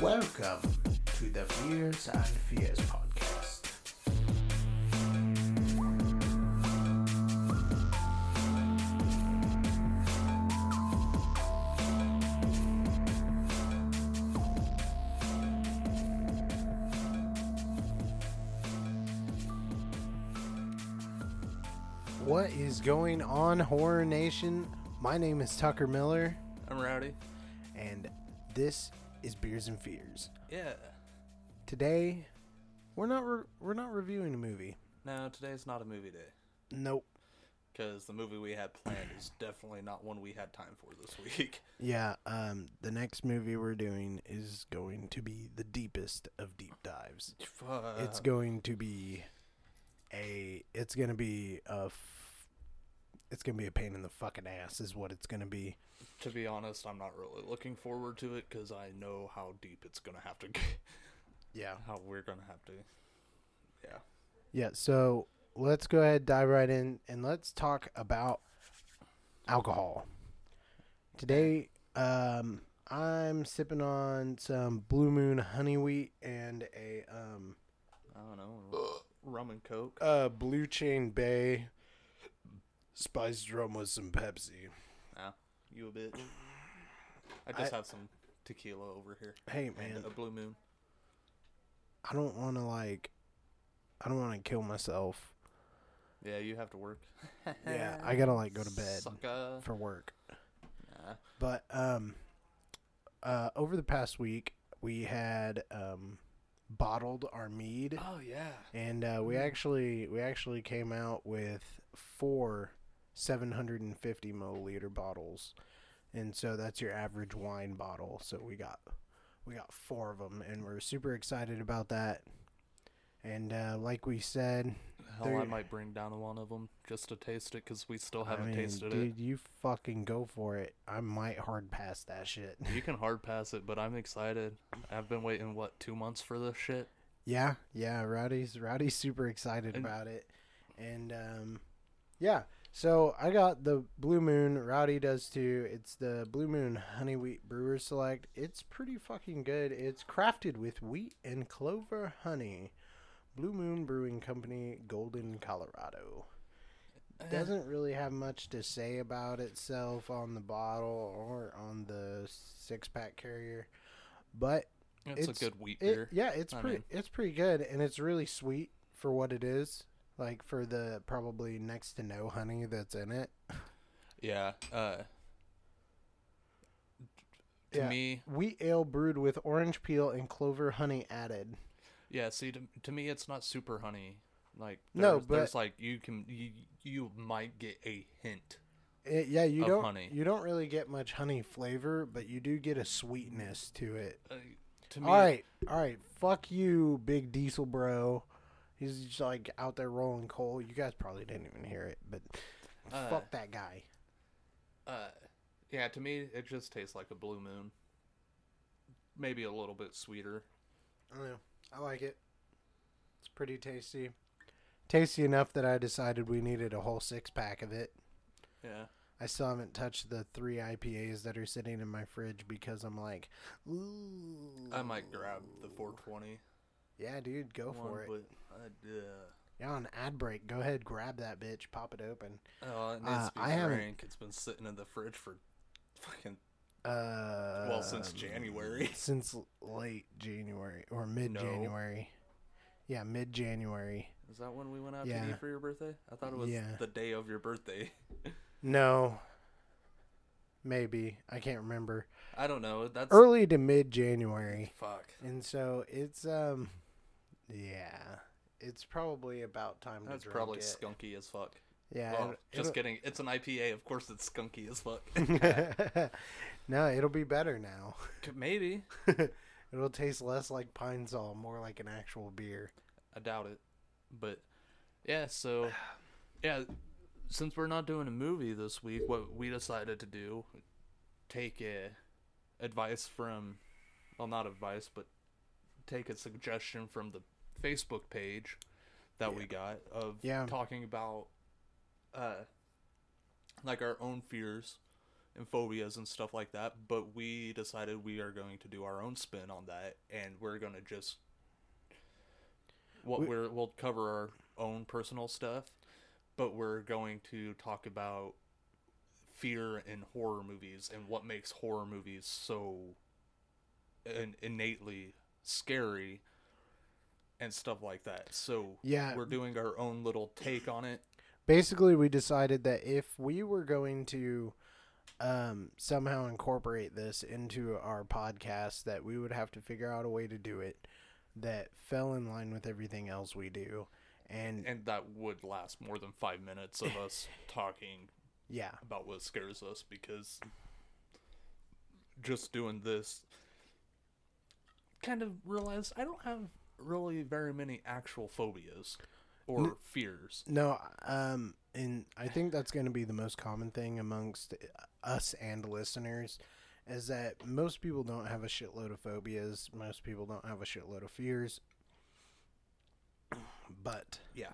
Welcome to the Beers and Fears podcast. What is going on, Horror Nation? My name is Tucker Miller, I'm Rowdy. and this is Beers and Fears. Yeah. Today, we're not re- we're not reviewing a movie. No, today's not a movie day Nope. because the movie we had planned is definitely not one we had time for this week. Yeah, um, the next movie we're doing is going to be the deepest of deep dives. Fuck. it's going to be a. It's gonna be a. F- it's gonna be a pain in the fucking ass, is what it's gonna be. To be honest, I'm not really looking forward to it because I know how deep it's gonna have to. Go, Yeah. how we're gonna have to. Yeah. Yeah. So let's go ahead, dive right in, and let's talk about alcohol. Today, um, I'm sipping on some Blue Moon honey wheat and a um, I don't know. rum and coke. uh, Blue Chair Bay spiced rum with some Pepsi. You a bitch. I just I- have some tequila over here. Hey man, a blue moon. I don't want to like, I don't want to kill myself. Yeah, you have to work. Yeah, I gotta like go to bed Sucka. for work. Nah. But um, uh, over the past week, we had um, bottled our mead, Oh yeah. and uh, we actually we actually came out with four 750 milliliter bottles, and so that's your average wine bottle. So we got we got four of them, and we're super excited about that. And uh, like we said, Hell, I might bring down one of them just to taste it because we still haven't mean, tasted dude, you fucking go for it. I might hard pass that shit. You can hard pass it, but I'm excited. I've been waiting what two months for this shit. Yeah, yeah, Rowdy's Rowdy's super excited And- about it. And um yeah, so I got the Blue Moon, Rowdy does too. It's the Blue Moon Honey Wheat Brewer Select. It's pretty fucking good. It's crafted with wheat and clover honey. Blue Moon Brewing Company, Golden, Colorado. Eh, Doesn't really have much to say about itself on the bottle or on the six pack carrier. But it's, it's- a good wheat it, beer. yeah, it's I pretty. mean- it's pretty good, and it's really sweet for what it is. Like for the probably next to no honey that's in it. Yeah. Uh, to Yeah. me, Wheat ale brewed with orange peel and clover honey added. yeah. See, to, to me, it's not super honey. Like No, there's, there's like you can you you might get a hint. It, yeah, you Of don't honey. you don't really get much honey flavor, but you do get a sweetness to it. Uh, to me, All right, all right. Fuck you, big diesel bro. He's just like out there rolling coal. You guys probably didn't even hear it, but Uh, fuck that guy. Uh, yeah. To me, it just tastes like a blue moon. Maybe a little bit sweeter. I don't know. I like it. It's pretty tasty. Tasty enough that I decided we needed a whole six pack of it. Yeah. I still haven't touched the three IPAs that are sitting in my fridge because I'm like, ooh. I might grab the 420. Yeah, dude, go for it. But I, uh, Yeah, on ad break, go ahead, grab that bitch, pop it open. Oh, it needs Uh, to be I drank. It's been sitting in the fridge for fucking. Uh, well, since January. Since late January or mid January. Yeah, mid January. Is that when we went out to eat for your birthday? I thought it was Yeah. the day of your birthday. No. Maybe I can't remember. I don't know. That's Early to mid January. fuck. And so it's um yeah. It's probably about time That's to drink probably it. skunky as fuck. Yeah. well, it- just it'll- kidding. It's an IPA. Of course, it's skunky as fuck. no, it'll be better now. Maybe. it'll taste less like pine sol, more like an actual beer. I doubt it. But yeah, so yeah, since we're not doing a movie this week, what we decided to do take a advice from well not advice, but take a suggestion from the Facebook page that we got of Yeah. talking about uh like our own fears and phobias and stuff like that. But we decided we are going to do our own spin on that, and we're gonna just what We- we, are we'll cover our own personal stuff, but we're going to talk about fear in horror movies and what makes horror movies so in- innately scary and stuff like that. So Yeah. we're doing our own little take on it. Basically, we decided that if we were going to um, somehow incorporate this into our podcast, that we would have to figure out a way to do it that fell in line with everything else we do. And, and that would last more than five minutes of us talking yeah, about what scares us because just doing this kind of realized I don't have really very many actual phobias or N- fears. no, um, and I think that's going to be the most common thing amongst us and listeners is that most people don't have a shitload of phobias. Most people don't have a shitload of fears. But Yeah.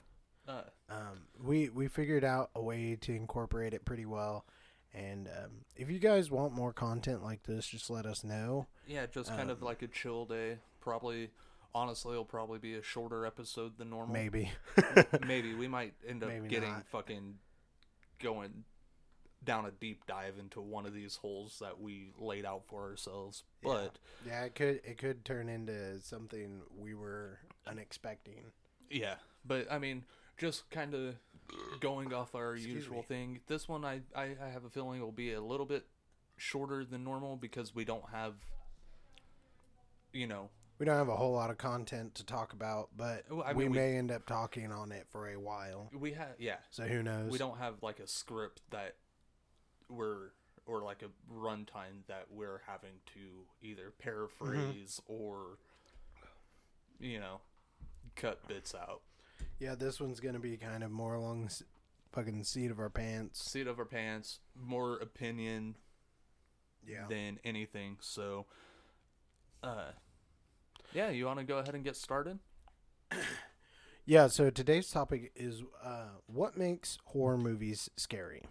Uh, um, we we figured out a way to incorporate it pretty well. And um, if you guys want more content like this, just let us know. yeah, just kind of Um, like a chill day. Probably, honestly, it'll probably be a shorter episode than normal. Maybe. Maybe we might end up Maybe getting not. fucking going down a deep dive into one of these holes that we laid out for ourselves. Yeah. But yeah, it could it could turn into something we were unexpecting. Yeah, but I mean, just kind of going off our Excuse usual me. thing. This one, I, I I have a feeling will be a little bit shorter than normal because we don't have, you know, We don't have a whole lot of content to talk about, but Well, I we mean, we- may end up talking on it for a while. we have yeah, So who knows? we don't have like a script that we're or like a runtime that we're having to either paraphrase or you know cut bits out. Yeah, this one's gonna be kind of more along the fucking seat of our pants. Seat of our pants, more opinion Yeah. than anything. So, uh, yeah, you want to go ahead and get started? Yeah, so today's topic is uh, what makes horror movies scary.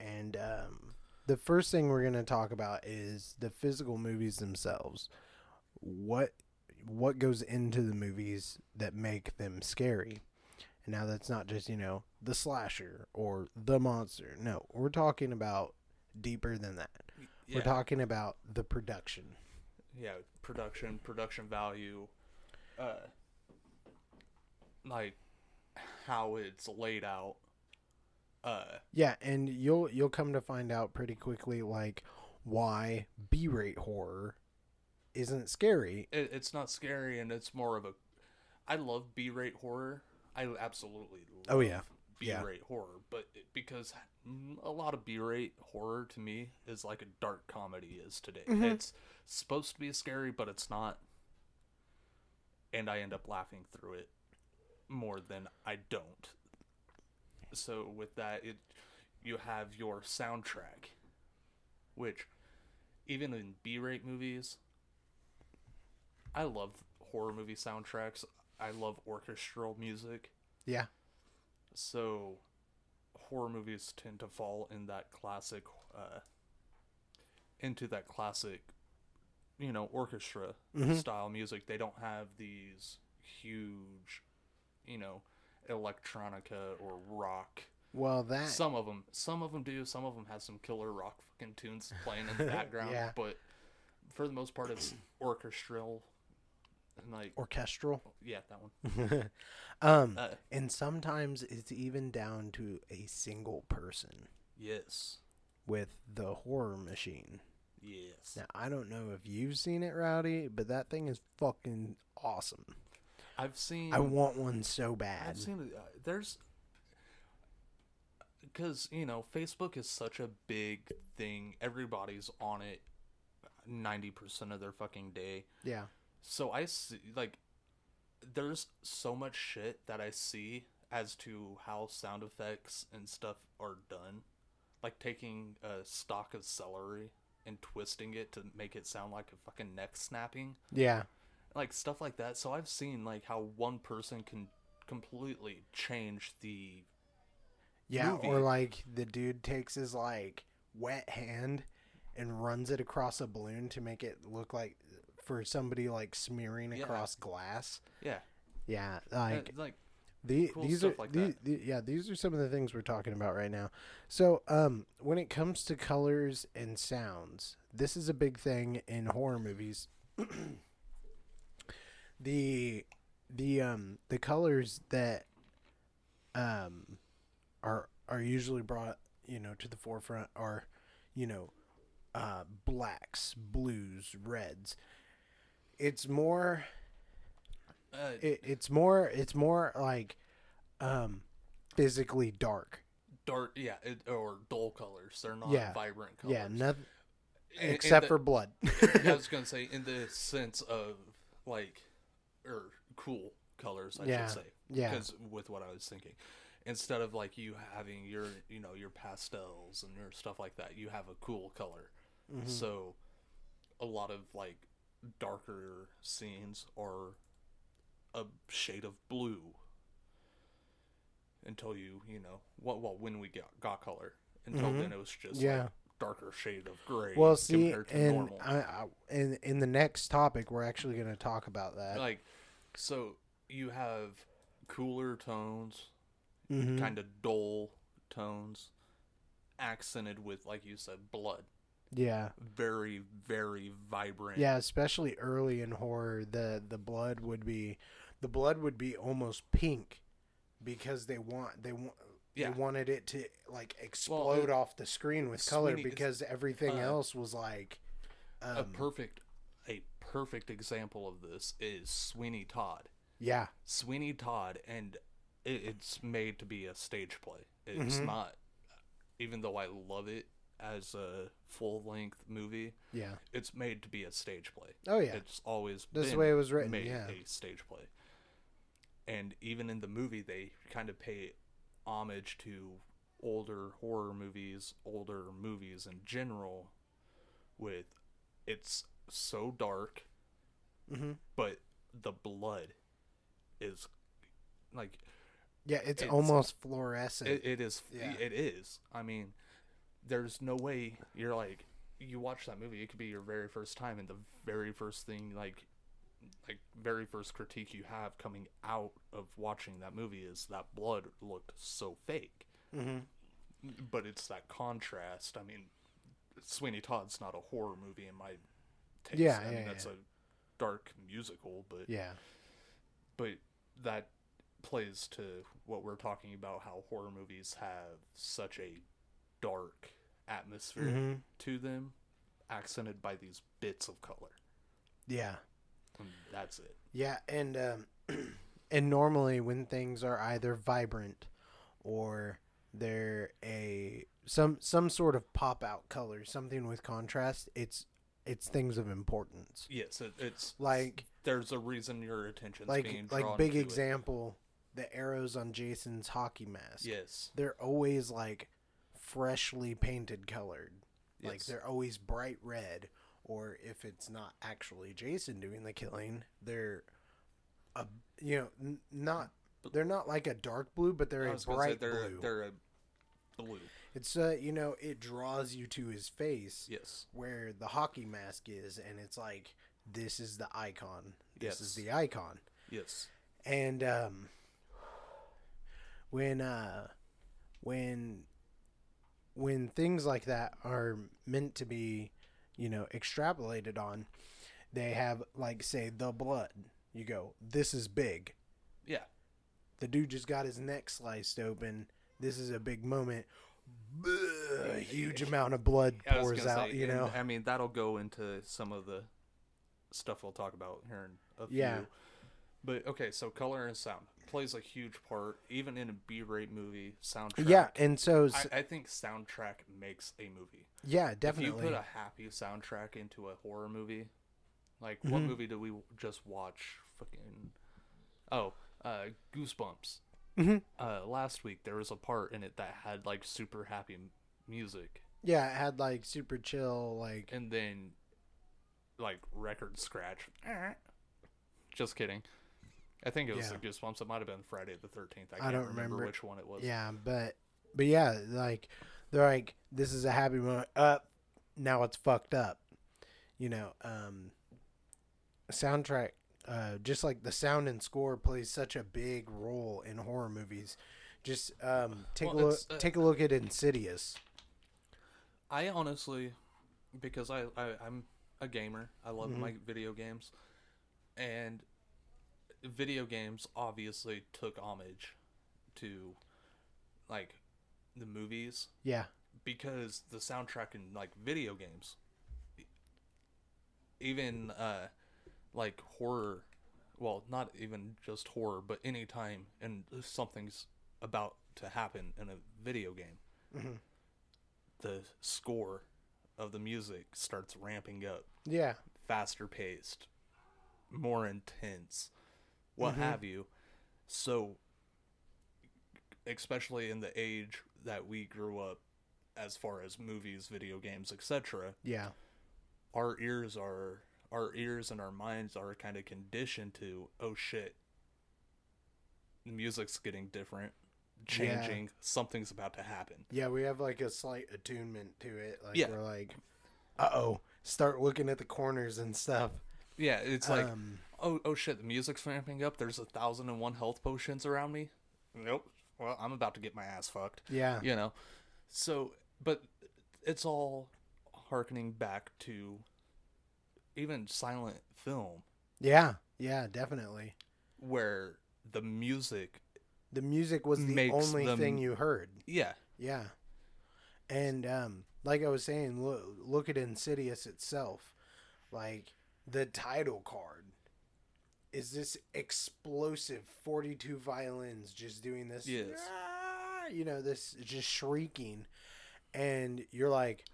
And um, the first thing we're going to talk about is the physical movies themselves. What what goes into the movies that make them scary? And now that's not just, you know, the slasher or the monster. No, we're talking about deeper than that. Yeah, We're talking about the production. Yeah, production, production value, uh, like how it's laid out. Uh, Yeah, and you'll you'll come to find out pretty quickly like why B-rate horror isn't scary. it, it's not scary, and it's more of a. I love B-rate horror. I absolutely love Oh, yeah. Yeah. B-rate horror, but it, because a lot of B-rate horror to me is like a dark comedy is today. Mhm. It's supposed to be scary, but it's not, and I end up laughing through it more than I don't. So with that, it you have your soundtrack, which even in B-rate movies, I love horror movie soundtracks. I love orchestral music. Yeah. So horror movies tend to fall in that classic uh into that classic you know orchestra Mhm. style music. They don't have these huge you know electronica or rock. Well, that Some of them some of them do, some of them have some killer rock fucking tunes playing in the background, Yeah. but for the most part it's orchestral like orchestral. yeah, that one. um Uh, and sometimes it's even down to a single person yes. with the horror machine. Yes. Now, I don't know if you've seen it, Rowdy, but that thing is fucking awesome. I've seen I want one so bad. I've seen it. Uh, there's because you know Facebook is such a big thing. Everybody's on it ninety percent of their fucking day. Yeah. So I see like there's so much shit that I see as to how sound effects and stuff are done, like taking a stock of celery and twisting it to make it sound like a fucking neck snapping Yeah. like stuff like that. So I've seen like how one person can completely change the Yeah, movie. or like the dude takes his like wet hand and runs it across a balloon to make it look like for somebody like smearing Yeah. across glass. Yeah, Yeah, Uh, like like the, cool these are like the, that. the- yeah these are some of the things we're talking about right now. So um, when it comes to colors and sounds, this is a big thing in horror movies. the the um the colors that um are are usually brought you know to the forefront are you know uh blacks blues reds it's more uh, it, it's more it's more like um physically dark dark, yeah, it, or dull colors. They're not Yeah. vibrant colors. yeah nothing In- in except the- for blood I was gonna say in the sense of like, or cool colors, I Yeah, should say. yeah. Because with what I was thinking, instead of like you having your, you know, your pastels and your stuff like that, you have a cool color. Mm-hmm. So, a lot of like darker scenes are a shade of blue. Until you, you know, what? Well, when we got got color, until Mhm. then it was just Yeah. like darker shade of gray. well see compared to and normal. I, I in in the next topic we're actually going to talk about that like so you have cooler tones Mhm. kind of dull tones accented with like you said blood yeah very very vibrant Yeah, especially early in horror, the the blood would be the blood would be almost pink because they want they want Yeah. they wanted it to like explode it- off the screen with color Sweeney- because everything uh, else was like um, a perfect a perfect example of this is sweeney todd. Yeah. Sweeney todd and it, it's made to be a stage play. It's Mhm. not even though i love it as a full length movie yeah. it's made to be a stage play. Oh yeah. It's always the way it was written, Made yeah. a stage play, and even in the movie, they kind of pay homage to older horror movies, older movies in general. With it's so dark, hmm but the blood is like yeah it's, It's- almost fluorescent it, it is. Yeah. It is. I mean, there's no way you're like you watch that movie. It could be your very first time, and the very first thing, like, like very first critique you have coming out of watching that movie is that blood looked so fake. hmm But it's that contrast. I mean, Sweeney Todd's not a horror movie in my taste. Yeah, I mean yeah, that's yeah. a dark musical, but yeah but that plays to what we're talking about how horror movies have such a dark atmosphere hmm to them accented by these bits of color yeah and that's it Yeah, and um, and normally when things are either vibrant or they're a some some sort of pop out color, something with contrast, it's it's things of importance. yes it, it's Like there's a reason your attention's like being like big to it. example, the arrows on Jason's hockey mask. yes They're always like freshly painted colored. Like Yes. they're always bright red or if it's not actually Jason doing the killing, they're a you know n- not they're not like a dark blue, but they're I a was gonna say bright they're blue. they're a blue It's uh you know it draws you to his face yes where the hockey mask is, and it's like this is the icon. This is Yes. the icon. yes And um when uh when when things like that are meant to be, you know, extrapolated on, they have like say the blood. You go, this is big. yeah The dude just got his neck sliced open. This is a big moment. A huge amount of blood pours out, say, you know. I mean that'll go into some of the stuff we'll talk about here in a few. Yeah. But okay, so color and sound plays a huge part, even in a B-rate movie soundtrack. Yeah, and so I think soundtrack makes a movie. yeah, definitely. If you put a happy soundtrack into a horror movie, like what Mhm. movie did we just watch? Fucking oh, uh, Goosebumps. Mhm. Uh, last week there was a part in it that had like super happy m- music, Yeah, it had like super chill, like and then like record scratch. Just kidding. I think it was Yeah. the Goosebumps. It might have been Friday the Thirteenth. I I can't don't remember, remember. which one it was. yeah, but but yeah, like they're like, "This is a happy moment." Up, now it's fucked up. You know, um, soundtrack, uh, just like the sound and score plays such a big role in horror movies. Just um, take Well, a look. uh, take a look at Insidious. I honestly, because I, I I'm a gamer. I love Mhm. my video games, and video games obviously took homage to like the movies. Yeah, because the soundtrack in like video games even uh like horror well not even just horror but anytime and something's about to happen in a video game Mhm. the score of the music starts ramping up. Yeah, faster paced more intense what Mhm. have you so especially in the age that we grew up as far as movies video games etc yeah, our ears are our ears and our minds are kind of conditioned to oh shit the music's getting different Yeah. changing something's about to happen yeah. We have like a slight attunement to it. Like Yeah. we're like, uh oh, start looking at the corners and stuff. Yeah it's like um, oh oh shit the music's ramping up there's a thousand and one health potions around me nope well i'm about to get my ass fucked yeah, you know so but it's all harkening back to even silent film yeah, yeah, definitely. where the music The music was the only them- thing you heard. yeah Yeah. And um like I was saying, look, look at Insidious itself. Like the title card. Is this explosive 42 violins just doing this? Yes. "Ah," you know this just shrieking. And you're like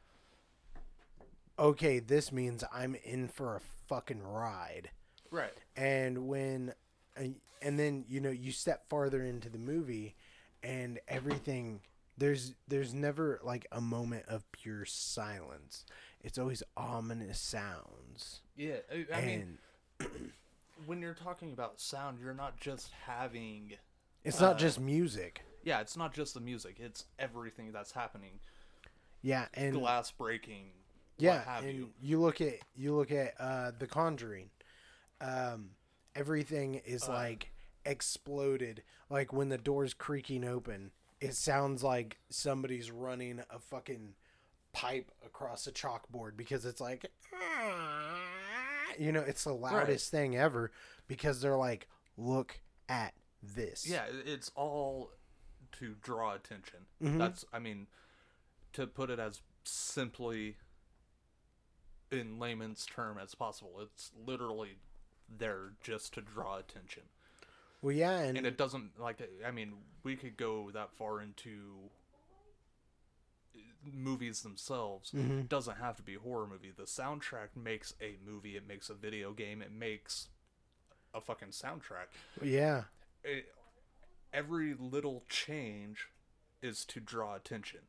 okay, this means I'm in for a fucking ride. Right. And when and then you know you step farther into the movie and everything there's there's never like a moment of pure silence it's always ominous sounds. Yeah i, I mean when you're talking about sound you're not just having it's not uh, just music. yeah it's not just the music it's everything that's happening. Yeah and glass breaking yeah and you. you. look at you look at uh the conjuring. Um everything is Uh. like exploded. Like when the doors creaking open it sounds like somebody's running a fucking pipe across a chalkboard because it's like you know it's the loudest thing ever because they're like look at this. Yeah it's all to draw attention. Mhm. that's i mean to put it as simply in layman's term as possible it's literally there just to draw attention. Well yeah and, and it doesn't like i mean we could go that far into movies themselves Mhm. it doesn't have to be a horror movie. The soundtrack makes a movie it makes a video game it makes a fucking soundtrack. Yeah. It, every little change is to draw attention.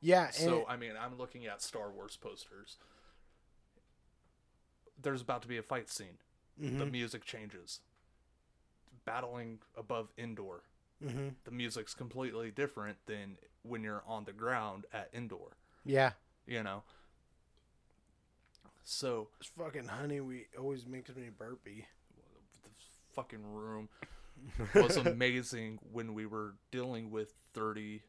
Yeah so it- i mean i'm looking at star wars posters. There's about to be a fight scene. The mhm, music changes. Battling above Endor. Mhm. the music's completely different than when you're on the ground at Endor. Yeah. You know? So this fucking honey we always makes me burpy. the fucking room was amazing when we were dealing with 30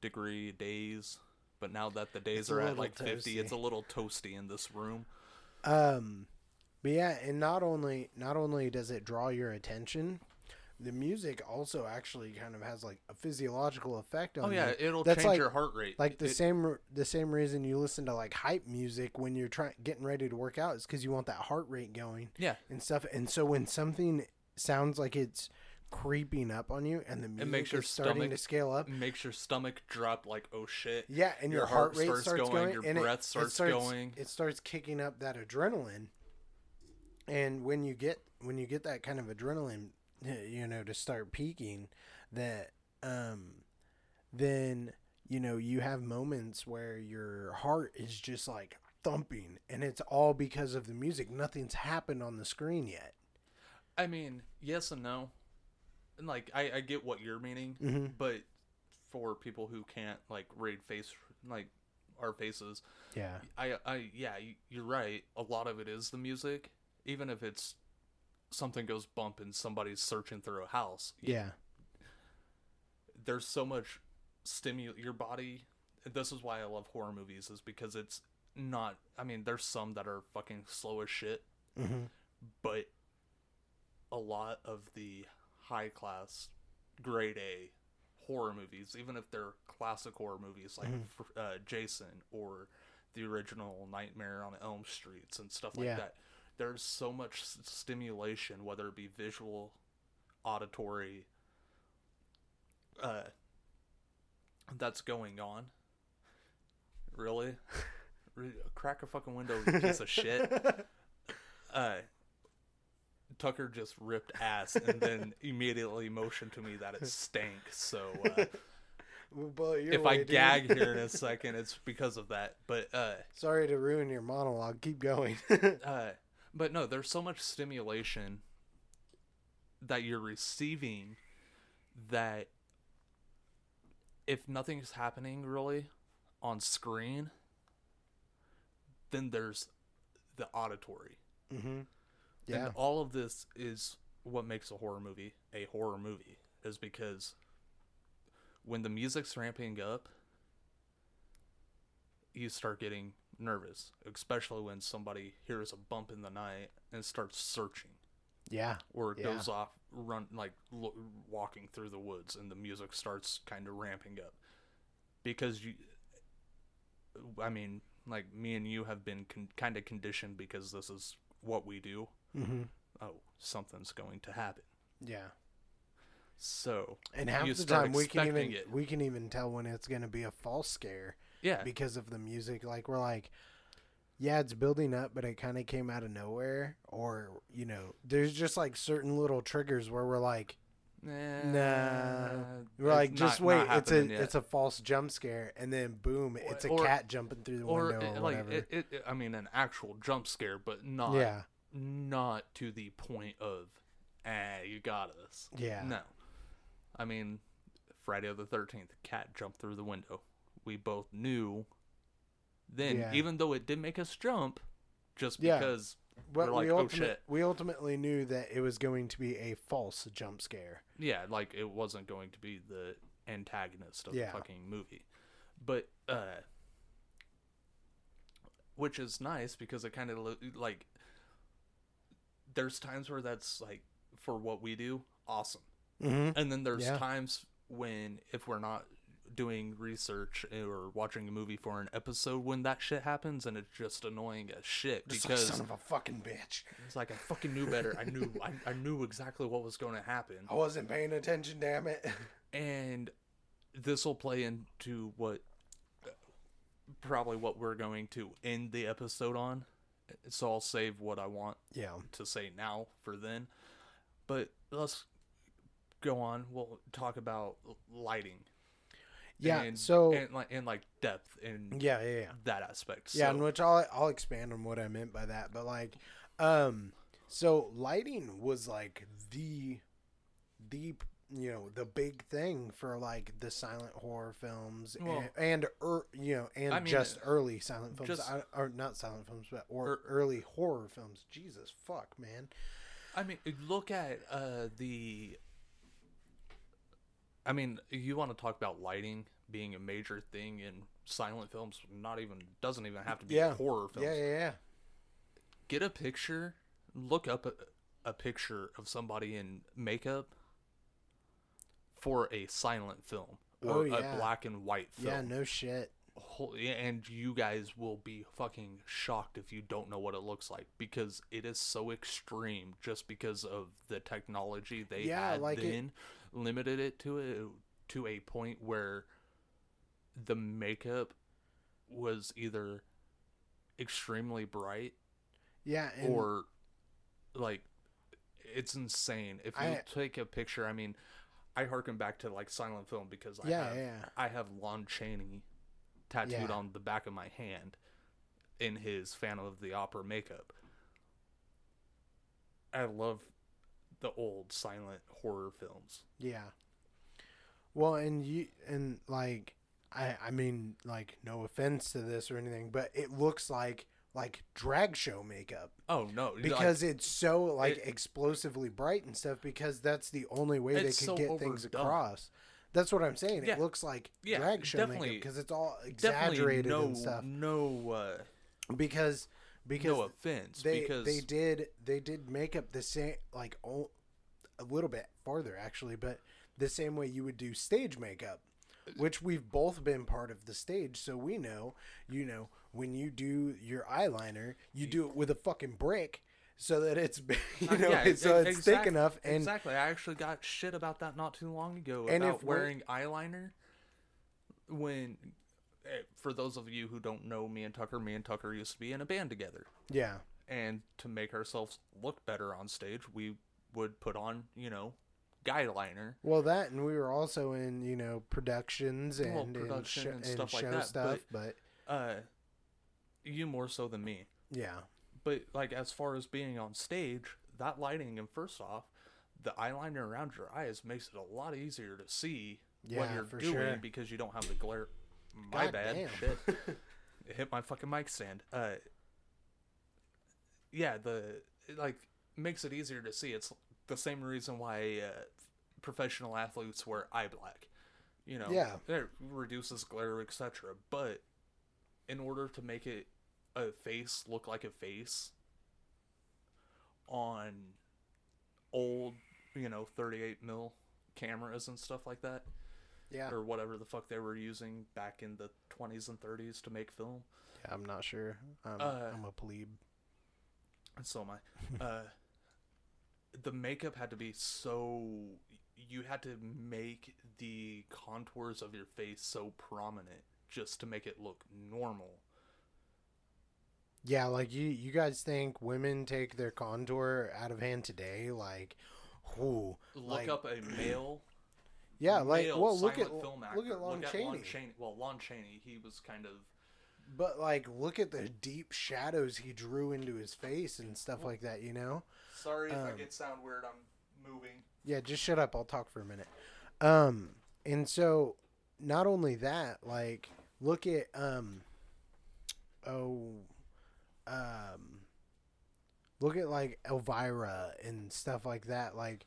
degree days but now that the days It's are at little like 50 it's a little toasty in this room. Um, but yeah, and not only not only does it draw your attention, the music also actually kind of has like a physiological effect on oh yeah you. it'll That's change like- your heart rate Like the It- same the same reason you listen to like hype music when you're trying getting ready to work out is because you want that heart rate going yeah and stuff. And so when something sounds like it's creeping up on you and the music it makes your is starting stomach- to scale up, makes your stomach drop like oh shit Yeah, and your, Your heart, heart rate starts starts, going, going, your it- breath it, starts starts going. It starts kicking up that adrenaline, and when you get when you get that kind of adrenaline, you know, to start peaking, that um, then you know you have moments where your heart is just like thumping, and it's all because of the music. Nothing's happened on the screen yet. i mean yes and no and like i, I get what you're meaning Mm-hmm. but for people who can't like read face like our faces. Yeah. I I yeah, you- you're right. A lot of it is the music, even if it's something goes bump and somebody's searching through a house. Yeah. There's so much stimulate your body. This is why I love horror movies is because it's not I mean, there's some that are fucking slow as shit, Mm-hmm. but a lot of the high class grade A horror movies, even if they're classic horror movies like Mhm. uh, Jason or the original Nightmare on Elm Streets and stuff like Yeah. that, there's so much stimulation, whether it be visual, auditory, uh, that's going on. Really? Re- Crack a fucking window, piece of shit uh Tucker just ripped ass and then immediately motioned to me that it stank. So uh, We'll blow it your if way, I dude. gag here in a second, it's because of that. But uh, Sorry to ruin your monologue. Keep going. uh, but no, there's so much stimulation that you're receiving that if nothing's happening really on screen, then there's the auditory. mm-hmm. Yeah. And all of this is what makes a horror movie a horror movie is because when the music's ramping up, you start getting nervous, especially when somebody hears a bump in the night and starts searching Yeah. or Yeah. goes off run like lo- walking through the woods and the music starts kind of ramping up because you I mean like me and you have been con- kind of conditioned because this is what we do Mm-hmm. oh, something's going to happen. Yeah. So, And half the time we can even it. we can even tell when it's gonna be a false scare yeah, because of the music. Like we're like, yeah, it's building up, but it kind of came out of nowhere. Or you know, there's just like certain little triggers where we're like, nah, nah. we're like, it's just wait, it's a yet. it's a false jump scare, and then boom, it's a Or- cat jumping through the or window it- or like whatever. it, it, it- I mean, an actual jump scare, but not yeah. not to the point of, ah, you got us. Yeah. No, I mean, Friday the Thirteenth, cat jumped through the window. We both knew. Then, Yeah. even though it did make us jump, just Yeah. because But we're like, we, oh ultimate, shit, we ultimately knew that it was going to be a false jump scare. yeah, like it wasn't going to be the antagonist of Yeah. the fucking movie. But uh which is nice because it kind of like there's times where that's like for what we do, awesome. Mm-hmm. And then there's Yeah. times when if we're not doing research eh, or watching a movie for an episode when that shit happens and it's just annoying as shit Just like, because son of a fucking bitch. it's like I fucking knew better. I knew I, I knew exactly what was going to happen. I wasn't paying attention, damn it. and this will play into what probably what we're going to end the episode on so i'll save what i want yeah. to say now for then but let's go on we'll talk about lighting Yeah. and, so and like and like depth in yeah, yeah, yeah. that aspect Yeah, so, and which I'll I'll expand on what I meant by that, but like, um, so lighting was like the, the you know the big thing for like the silent horror films Well- and, and er, you know and I mean, just early silent films just- I, or not silent films but or Er- early horror films. Jesus fuck, man. I mean, look at uh, the. I mean, you want to talk about lighting being a major thing in silent films? Not even doesn't even have to be Yeah. horror films. Yeah, yeah, yeah. Get a picture, look up a, a picture of somebody in makeup for a silent film oh, or Oh, yeah. a black and white film. Yeah, no shit. Hol- and you guys will be fucking shocked if you don't know what it looks like because it is so extreme just because of the technology they Yeah, had like it- then limited it to a to a point where the makeup was either extremely bright Yeah, and or like it's insane if you I- take a picture i mean i harken back to like silent film because i yeah, have yeah. I have Lon Chaney tattooed Yeah. on the back of my hand in his Phantom of the Opera makeup. I love the old silent horror films. Yeah. Well, and you and like I I mean like no offense to this or anything, but it looks like like drag show makeup Oh no, like, because it's so like it- explosively bright and stuff because that's the only way they could so get things across. That's what I'm saying. Yeah. It looks like Yeah, drag show makeup because it's all exaggerated no and stuff. no uh, Because because no offense they because they did they did makeup the same like a little bit farther actually, but the same way you would do stage makeup, which we've both been part of the stage, so we know. You know when you do your eyeliner, you do it with a fucking brick. So that it's, you Uh, know, yeah, it's, so it's thick enough, and exactly. I actually got shit about that not too long ago And about wearing eyeliner. When, for those of you who don't know, me and Tucker, me and Tucker used to be in a band together, yeah, and to make ourselves look better on stage, we would put on, you know, guy liner. Well, that and we were also in you know productions and, Well, and production and and stuff like show that, stuff, but, Uh, you more so than me. yeah, But like as far as being on stage, that lighting and first off, the eyeliner around your eyes makes it a lot easier to see what you're doing sure. because you don't have the glare. My God bad. damn. Shit. It hit my fucking mic stand. Uh yeah, the it, like makes it easier to see. It's the same reason why uh, professional athletes wear eye black. You know, Yeah. it reduces glare, etc. But in order to make it a face look like a face on old, you know, 38 mil cameras and stuff like that, yeah, or whatever the fuck they were using back in the 20s and 30s to make film. yeah. I'm not sure. I'm, Uh, I'm a plebe. And so am I. uh, the makeup had to be so. You had to make the contours of your face so prominent just to make it look normal. Yeah, like you, you guys think women take their contour out of hand today? Like, who? Look Like- up a male. Yeah, like well, look at film actor. look at Lon look Chaney. At Lon Chaney. Well, Lon Chaney, he was kind of. But like, look at the deep shadows he drew into his face and stuff like that. You know? Sorry if I Um, get sound weird. I'm moving. Yeah, just shut up. I'll talk for a minute. Um, and so not only that, like, look at um, oh, um, look at like Elvira and stuff like that. Like,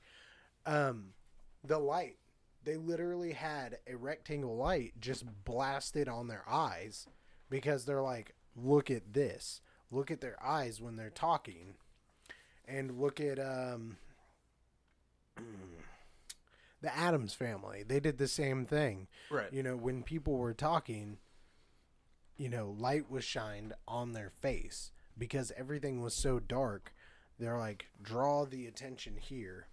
um, the light. They literally had a rectangle light just blasted on their eyes because they're like, look at this. Look at their eyes when they're talking. And look at um the Addams family. They did the same thing. Right. You know, when people were talking, you know, light was shined on their face because everything was so dark. They're like, draw the attention here.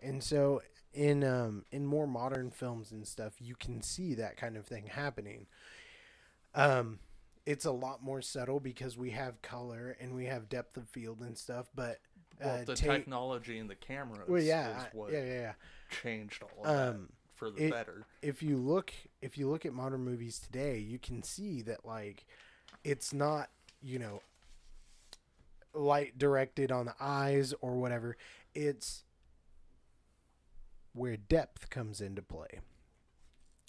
And so in um in more modern films and stuff, you can see that kind of thing happening. Um it's a lot more subtle because we have color and we have depth of field and stuff, but Well, uh, the take- technology and the cameras well, yeah, is what yeah, yeah, yeah. changed all of that Um, for the it- better. if you look if you look at modern movies today, you can see that like it's not, you know, light directed on the eyes or whatever. It's where depth comes into play.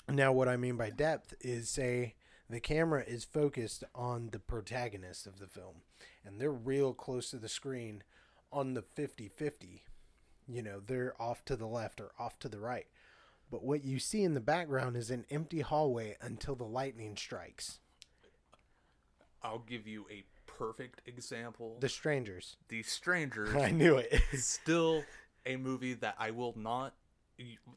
Now what I mean by depth is say the camera is focused on the protagonist of the film and they're real close to the screen on the 50-50. You know, they're off to the left or off to the right. But what you see in the background is an empty hallway until the lightning strikes. I'll give you a perfect example. The strangers. The Strangers I knew it. is still a movie that I will not.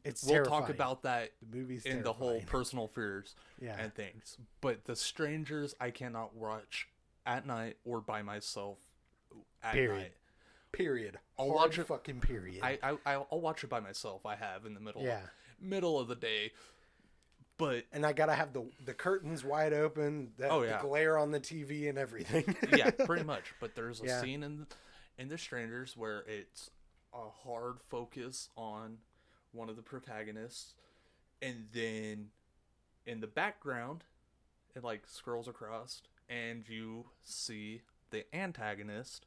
It's we'll talk about that the movie's in the whole personal fears Yeah. and things. But The Strangers, I cannot watch at night or by myself at Period. night. period. I'll Hard watch it- fucking period. I, I I'll watch it by myself. I have in the middle Yeah. middle of the day, but and I gotta have the the curtains wide open, the, Oh, the yeah. glare on the TV and everything. yeah, pretty much. But there's a Yeah. scene in in The Strangers where it's a hard focus on one of the protagonists, and then in the background, it like scrolls across, and you see the antagonist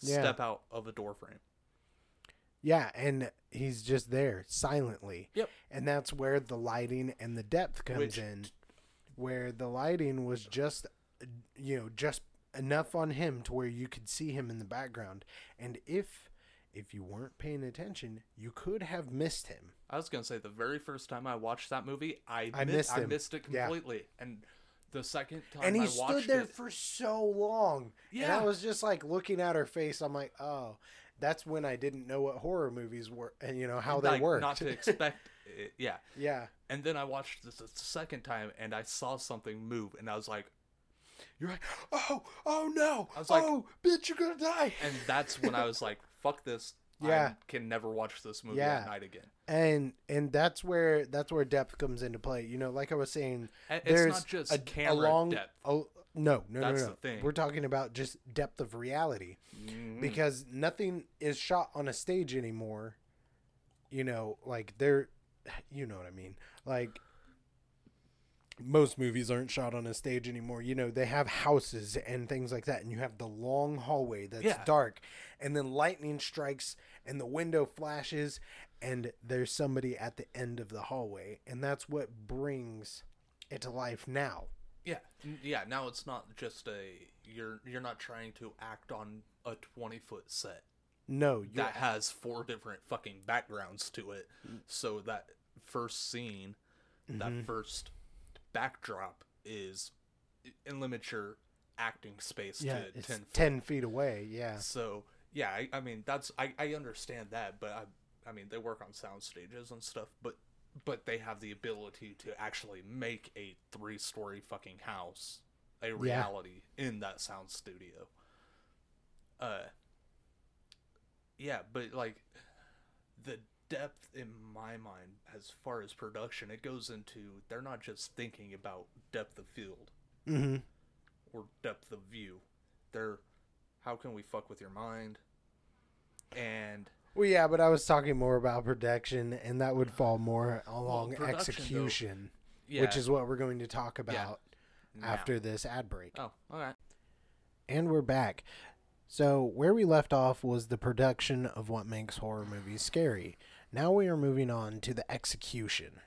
Yeah. step out of a door frame. Yeah, and he's just there silently. Yep. And that's where the lighting and the depth comes Which- in. Where the lighting was just you know, just enough on him to where you could see him in the background. And if if you weren't paying attention, you could have missed him. I was gonna say the very first time I watched that movie, I I mi- missed I him. missed it Yeah. completely, and the second time and he I stood watched there it, for so long. And Yeah. I was just like looking at her face. I'm like, oh, that's when I didn't know what horror movies were and you know how they like, worked. not to expect it, yeah. yeah. And then I watched this the second time, and I saw something move, and I was like, You're like, oh, oh no, I was like- oh, bitch, you're gonna die. and that's when I was like, fuck this. Yeah. I can never watch this movie Yeah. at night again. And and that's where that's where depth comes into play. You know, like I was saying, And there's It's not just a, camera a long, depth. Oh no, no, That's no, no. the thing. We're talking about just depth of reality Mhm. because nothing is shot on a stage anymore. You know, like they're, you know what I mean, like. Most movies aren't shot on a stage anymore. You know, they have houses and things like that, and you have the long hallway that's Yeah. dark, and then lightning strikes, and the window flashes, and there's somebody at the end of the hallway, and that's what brings it to life now. Yeah, yeah. Now it's not just a you're you're not trying to act on a twenty foot set No, that has four different fucking backgrounds to it. So that first scene, that Mhm. first backdrop is it limits your acting space yeah, to it's ten. 10, feet away. Yeah. So yeah, I, I mean that's I, I understand that, but I I mean they work on sound stages and stuff, but but they have the ability to actually make a three story fucking house a reality in that sound studio. Uh yeah, but like the depth in my mind as far as production, it goes into they're not just thinking about depth of field Mm-hmm. or depth of view. They're how can we fuck with your mind? And Well, yeah, but I was talking more about production, and that would fall more along though, execution, yeah, which is what we're going to talk about now. after this ad break. Oh, all right. And we're back. So, where we left off was the production of what makes horror movies scary. Now we are moving on to the execution.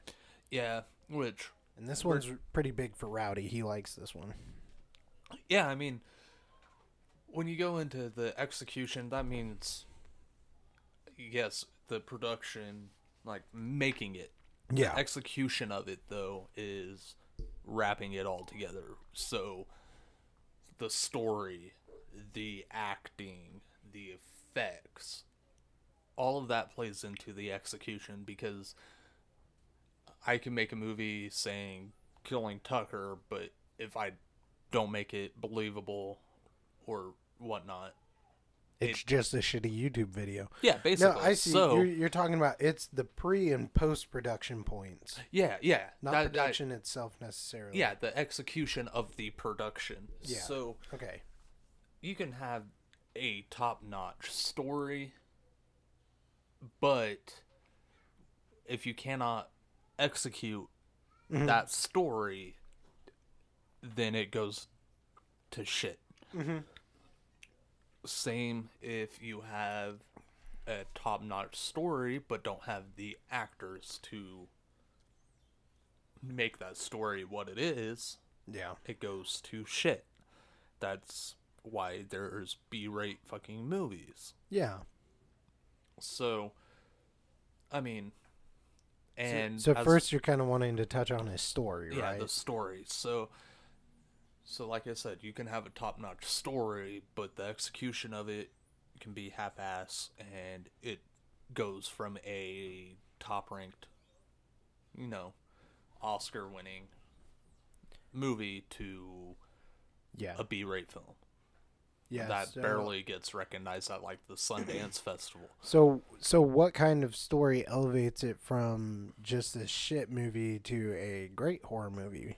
Yeah, which And this one's pretty big for Rowdy. He likes this one. yeah, I mean when you go into the execution, that means yes, the production like making it. Yeah. Execution of it though is wrapping it all together. So the story, the acting, the effects, all of that plays into the execution because I can make a movie saying killing Tucker, but if I don't make it believable or whatnot, It's just a shitty YouTube video. yeah, basically. No, I see. So you're, you're talking about it's the pre and post production points, yeah, yeah, not that- that- production itself necessarily. yeah, the execution of the production. Yeah. So Okay. you can have a top-notch story, but if you cannot execute Mhm. that story, then it goes to shit. Mhm. Same if you have a top-notch story but don't have the actors to make that story what it is, Yeah. it goes to shit. That's why there's B-rate fucking movies. Yeah. So, I mean, and so, as- first you're kind of wanting to touch on his story, yeah, right? the story. So, so like I said, you can have a top-notch story, but the execution of it can be half-ass, and it goes from a top-ranked, you know, Oscar-winning movie to yeah. a B-rate film. Yeah. that so, barely gets recognized at like the Sundance Festival. So, so what kind of story elevates it from just a shit movie to a great horror movie?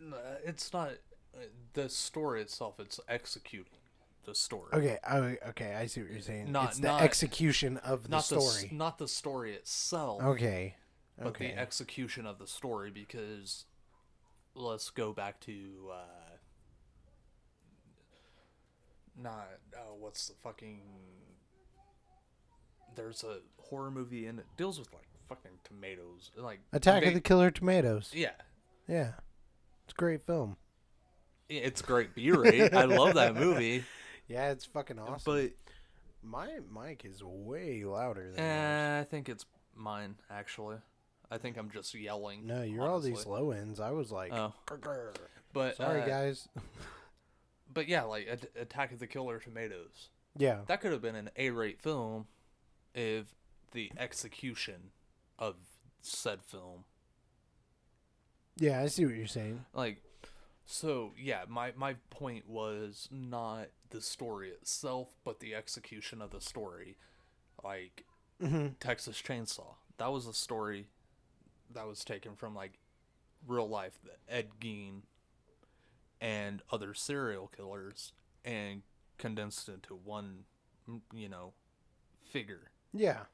Uh, It's not uh, the story itself; it's executing the story. Okay. I, okay. I see what you're saying. Not- it's the not- execution of the not the story. not the story itself, okay. but Okay. the execution of the story. Because let's go back to uh, not uh, what's the fucking there's a horror movie and it deals with like fucking tomatoes, like Attack of the Killer Tomatoes. yeah. Yeah, it's a great film. It's great B-rate. I love that movie, Yeah, it's fucking awesome. but my mic is way louder than yours. eh, I think it's mine actually. I think I'm just yelling. No, you're all these low ends. I was like, Oh, "Grr, grr." but sorry uh, guys. But yeah, like At- Attack of the Killer Tomatoes. Yeah, That could have been an A-rate film if the execution of said film yeah, I see what you're saying. like so yeah my my point was not the story itself but the execution of the story like hmm texas chainsaw that was a story that was taken from like real life ed gein and other serial killers and condensed into one you know figure. Yeah,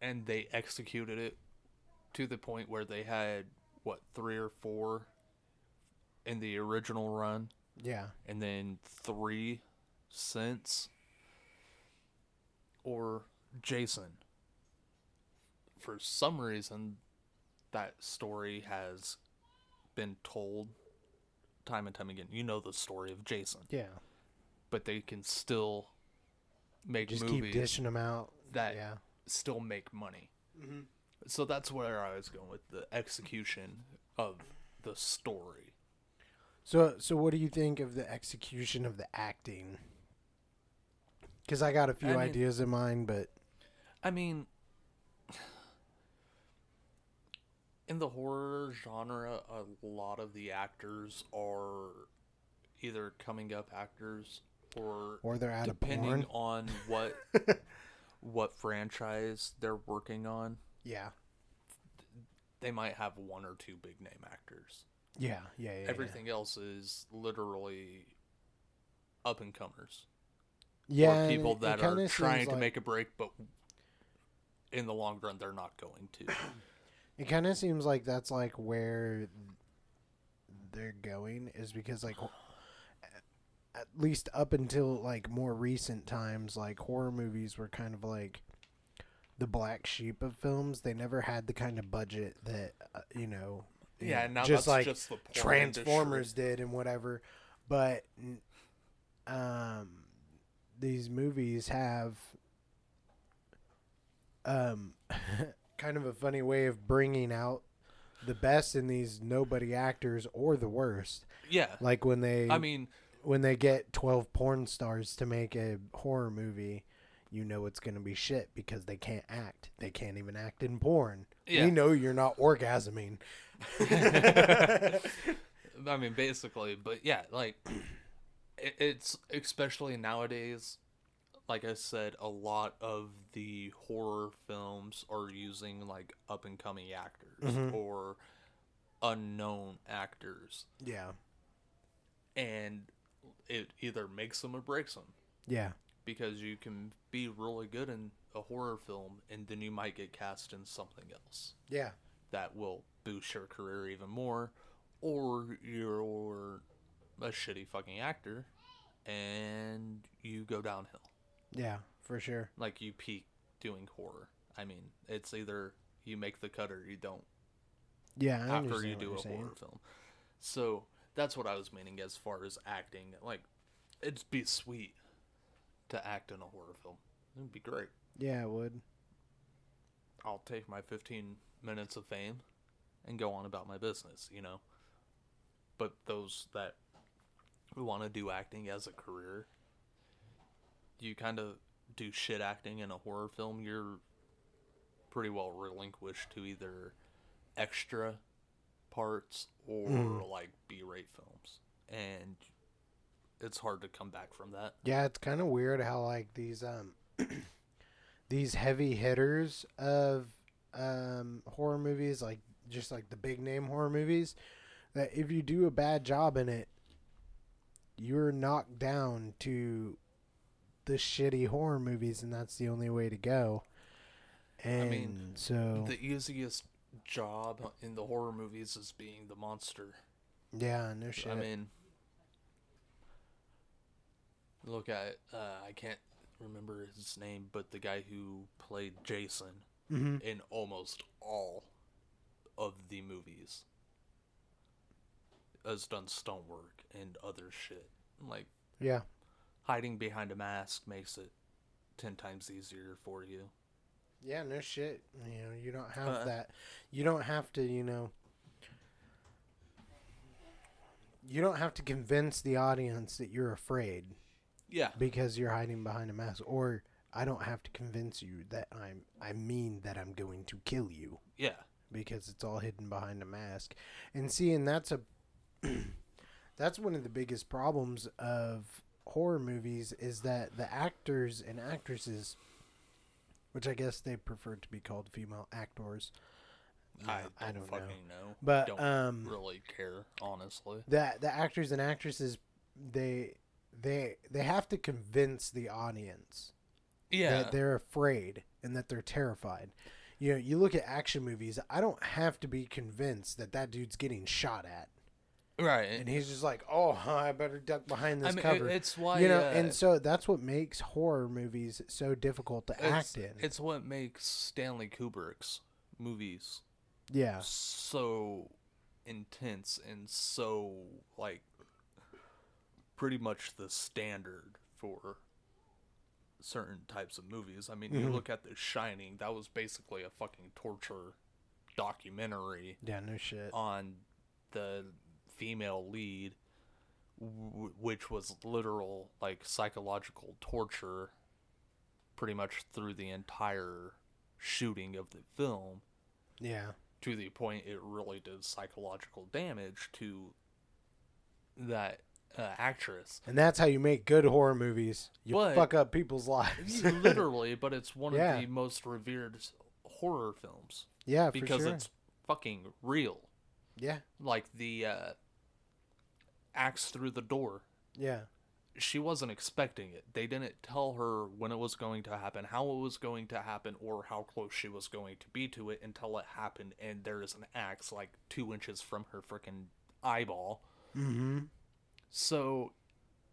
and they executed it to the point where they had what three or four in the original run? Yeah, and then three since? Or jason? For some reason that story has been told time and time again you know the story of jason yeah. but they can still make Just movies keep dishing them out. that Yeah. still make money Mhm. so that's where I was going with the execution of the story. So, so what do you think of the execution of the acting? Because I got a few I mean- ideas in mind, but I mean, in the horror genre, a lot of the actors are either coming up actors or or they're out of depending porn. on what what franchise they're working on, Yeah, they might have one or two big name actors. yeah, yeah, yeah. Everything else is literally up and comers. yeah, or people that are trying to like- make a break, but in the long run, they're not going to. It kind of seems like that's like where they're going is because like at least up until like more recent times like horror movies were kind of like the black sheep of films they never had the kind of budget that uh, you know you yeah, know, now just that's like just the transformers industry. did and whatever but um these movies have um kind of a funny way of bringing out the best in these nobody actors or the worst Yeah, like when they I mean, when they get 12 porn stars to make a horror movie you know it's going to be shit because they can't act they can't even act in porn Yeah. we know you're not orgasming I mean, basically, but yeah, like it's especially nowadays. Like I said, a lot of the horror films are using like up and coming actors Mhm. or unknown actors, yeah. And it either makes them or breaks them. yeah. Because you can be really good in a horror film and then you might get cast in something else. Yeah. That will boost your career even more or you're a shitty fucking actor and you go downhill yeah for sure. Like you peak doing horror. I mean it's either you make the cut or you don't. Yeah I after you do a saying. horror film. So that's what i was meaning as far as acting. Like it'd be sweet to act in a horror film. It'd be great. Yeah it would. I'll take my 15 minutes of fame and go on about my business, you know. But those that want to do acting as a career, you kind of do shit acting in a horror film, you're pretty well relinquished to either extra parts or Mhm. like B-rate films. And it's hard to come back from that. Yeah, it's kind of weird how like these um these heavy hitters of um horror movies, like just like the big name horror movies, that if you do a bad job in it, you're knocked down to the shitty horror movies, and that's the only way to go. And mean, so The easiest job in the horror movies is being the monster. yeah, no shit. I mean, look at uh, I can't remember his name, but the guy who played Jason Mm-hmm. in almost all of the movies has done stonework and other shit. Like Yeah. Hiding behind a mask makes it ten times easier for you. Yeah, no shit. You know, you don't have Uh. that. You don't have to, you know. You don't have to convince the audience that you're afraid Yeah. because you're hiding behind a mask or I don't have to convince you that I'm I mean that I'm going to kill you Yeah. because it's all hidden behind a mask. And see, and that's a that's one of the biggest problems of horror movies is that the actors and actresses which I guess they prefer to be called female actors. I, don't I don't fucking know. But don't um really care, honestly. That the actors and actresses they they they have to convince the audience Yeah. that they're afraid and that they're terrified. You know, you look at action movies. I don't have to be convinced that that dude's getting shot at, right. and he's just like, "Oh, I better duck behind I this mean, cover." it- it's why you know, uh, and so that's what makes horror movies so difficult to act in. it's what makes Stanley Kubrick's movies yeah, so intense and so like pretty much the standard for certain types of movies. I mean, you Mhm. look at The Shining, that was basically a fucking torture documentary yeah, no shit. on the female lead w- which was literal like psychological torture pretty much through the entire shooting of the film Yeah, to the point it really did psychological damage to that uh, actress. and that's how you make good horror movies. You But- fuck up people's lives. Literally, but it's one Yeah. of the most revered horror films yeah, for because sure. it's fucking real. yeah, Like the uh, axe through the door. yeah, She wasn't expecting it. They didn't tell her when it was going to happen, how it was going to happen, or how close she was going to be to it until it happened. And there is an axe like two inches from her freaking eyeball. mm-hmm. So,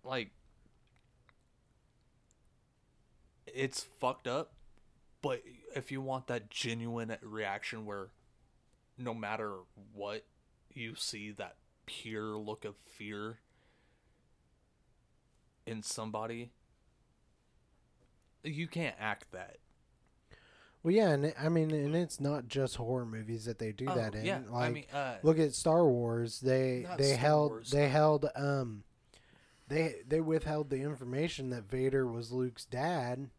like, it's fucked up. But if you want that genuine reaction where no matter what you see that pure look of fear in somebody, you can't act that. Well, yeah, and it- I mean, and it's not just horror movies that they do that in. Oh, yeah, Like, I mean, uh, look at Star Wars. They they Star held Wars. they held um they they withheld the information that Vader was Luke's dad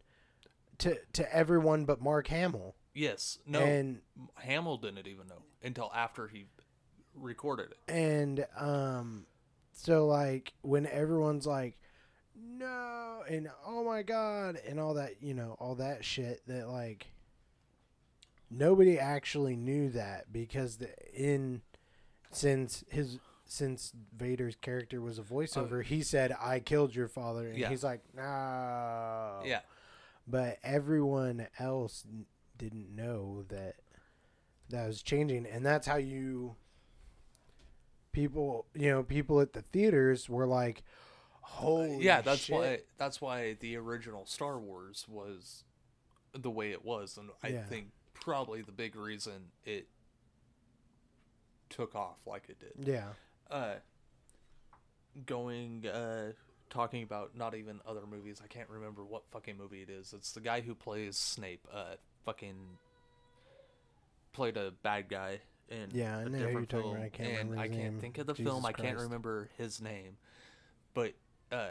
to to everyone but Mark Hamill. yes, no, And Hamill didn't even know until after he recorded it. and um so like when everyone's like no and oh my god and all that, you know, all that shit that like nobody actually knew that because the in since his since Vader's character was a voiceover, he said, "I killed your father," and Yeah. he's like, "No." Yeah, But everyone else didn't know that that was changing, and that's how you people, you know, people at the theaters were like, "Holy yeah that's shit. why that's why the original star wars was the way it was and i Yeah. think probably the big reason it took off like it did Yeah, uh going uh talking about not even other movies i can't remember what fucking movie it is it's the guy who plays snape uh fucking played a bad guy in Yeah, I a know who you're different talking film about. I can't and remember i his can't name. think of the Jesus film i can't Christ. remember his name but uh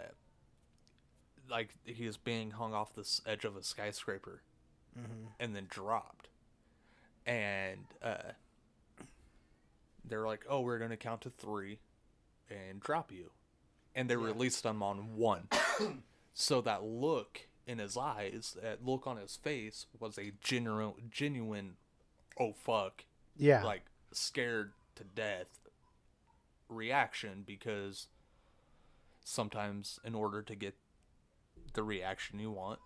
like he was being hung off this edge of a skyscraper hmm and then dropped. And uh, they're like, "Oh, we're gonna count to three and drop you," and they released him on one. so that look in his eyes, that look on his face, was a genuine, genuine, "Oh fuck," yeah, like scared to death reaction because sometimes in order to get the reaction you want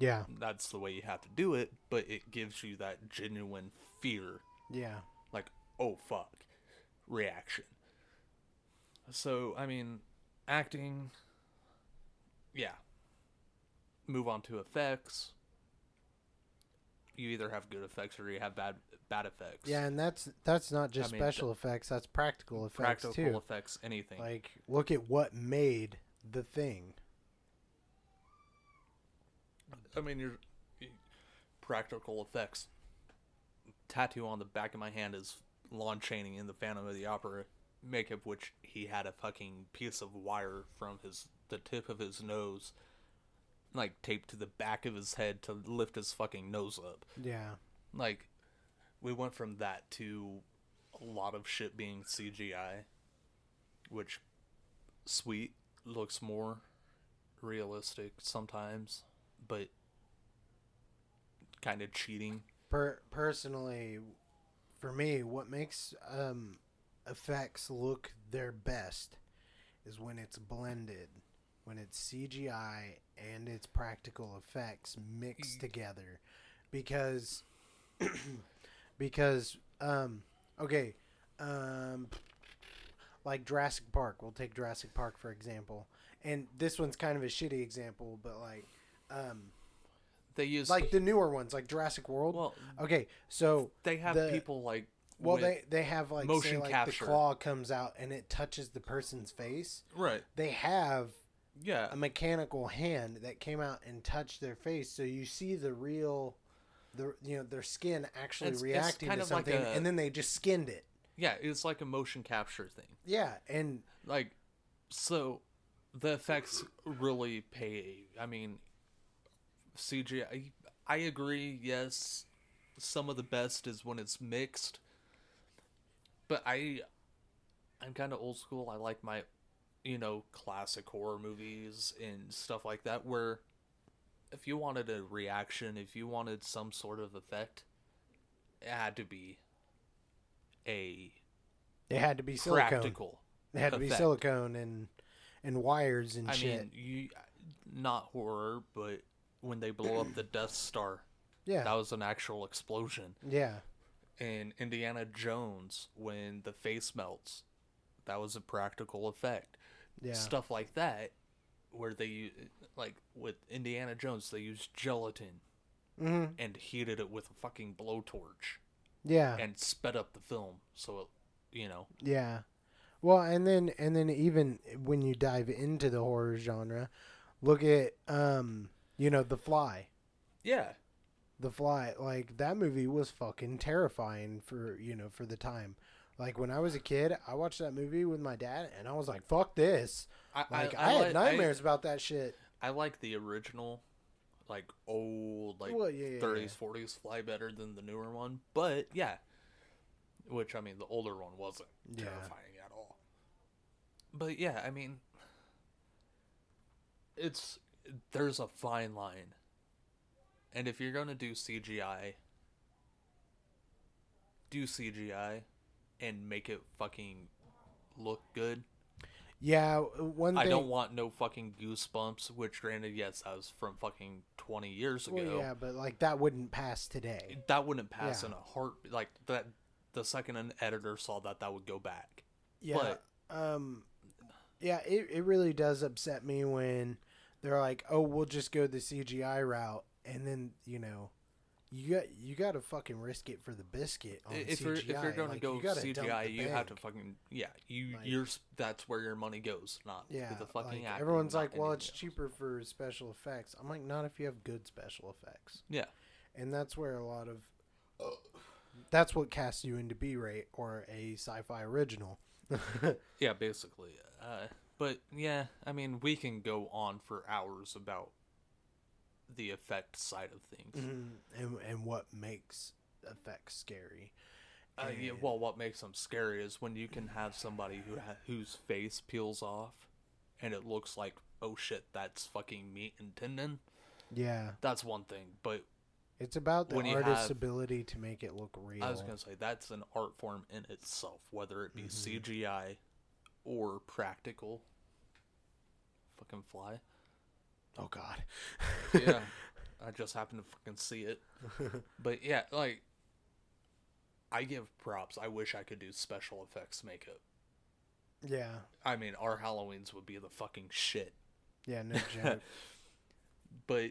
yeah, that's the way you have to do it, but it gives you that genuine fear, yeah, like, oh fuck, reaction. So, I mean, acting, yeah. move on to effects. You either have good effects or you have bad bad effects. Yeah, and that's that's not just mean, special effects. That's practical effects practical too. effects, anything. Like, look at what made the thing. I mean, your practical effects. Tattoo on the back of my hand is Lon Chaney in the Phantom of the Opera makeup, which he had a fucking piece of wire from his the tip of his nose, like taped to the back of his head to lift his fucking nose up. Yeah. Like, we went from that to a lot of shit being CGI, which sweet looks more realistic sometimes, but kind of cheating. Per- personally, for me, what makes um, effects look their best is when it's blended, when it's CGI and it's practical effects mixed together, because because um, okay, um, like Jurassic Park. We'll take Jurassic Park for example, and this one's kind of a shitty example, but like. Um, They use like the newer ones, like Jurassic World. well, okay, so they have the- people like well they they have like say motion like capture. the claw comes out and it touches the person's face. right, They have yeah, a mechanical hand that came out and touched their face, so you see the real, the you know their skin actually It's- it's reacting kind to of like something, a- and then they just skinned it. yeah. It's like a motion capture thing. Yeah, and like so the effects really pay i mean cgi i agree yes some of the best is when it's mixed but i i'm kind of old school i like my you know classic horror movies and stuff like that where if you wanted a reaction if you wanted some sort of effect it had to be a it had to be silicone. practical It had to be silicone and and wires and I shit. mean, you not horror, but when they blow up the Death Star, yeah, that was an actual explosion. yeah, and Indiana Jones, when the face melts, that was a practical effect. yeah, Stuff like that, where they u- like with Indiana Jones, they used gelatin hmm and heated it with a fucking blowtorch yeah. and sped up the film, so it, you know, Yeah. Well, and then and then even when you dive into the horror genre, look at um, you know, The Fly. yeah, The Fly, like that movie was fucking terrifying for, you know, for the time. Like when I was a kid, I watched that movie with my dad and I was like, "Fuck this." I, Like I, had li- nightmares about that shit. I, like the original, like old, like Well, yeah, 30s, yeah. 40s fly better than the newer one. But yeah, which I mean, the older one wasn't Yeah. terrifying at all. But yeah, I mean, it's there's a fine line, and if you're gonna do CGI, do CGI, and make it fucking look good. Yeah, one I don't want no fucking goosebumps. Which, granted, yes, that was from fucking twenty years ago. well, yeah, but like that wouldn't pass today. that wouldn't pass Yeah. in a heart like that the second an editor saw that that would go back Yeah. um yeah, it it really does upset me when they're like, "Oh, we'll just go the CGI route." And then, you know, you got you got to fucking risk it for the biscuit on if CGI. you're if you're Like, to go you cgi you have to fucking yeah you Like- you're that's where your money goes not yeah, the fucking like, everyone's like, "Well, it's else." cheaper for special effects." I'm like, "Not if you have good special effects." yeah And that's where a lot of that's what casts you into B-rate or a sci-fi original. yeah basically uh but yeah i mean we can go on for hours about the effect side of things Mhm. and and what makes effects scary. Uh, yeah, well, what makes them scary is when you can have somebody who ha- whose face peels off, and it looks like, oh shit, that's fucking meat and tendon. Yeah, That's one thing, but it's about the artist's have- ability to make it look real. I was gonna say that's an art form in itself, whether it be Mhm. CGI or practical. Fucking fly. Oh God. Yeah, I just happened to fucking see it. But yeah, like, I give props. I wish I could do special effects makeup. yeah. I mean, our Halloweens would be the fucking shit. Yeah. No joke. but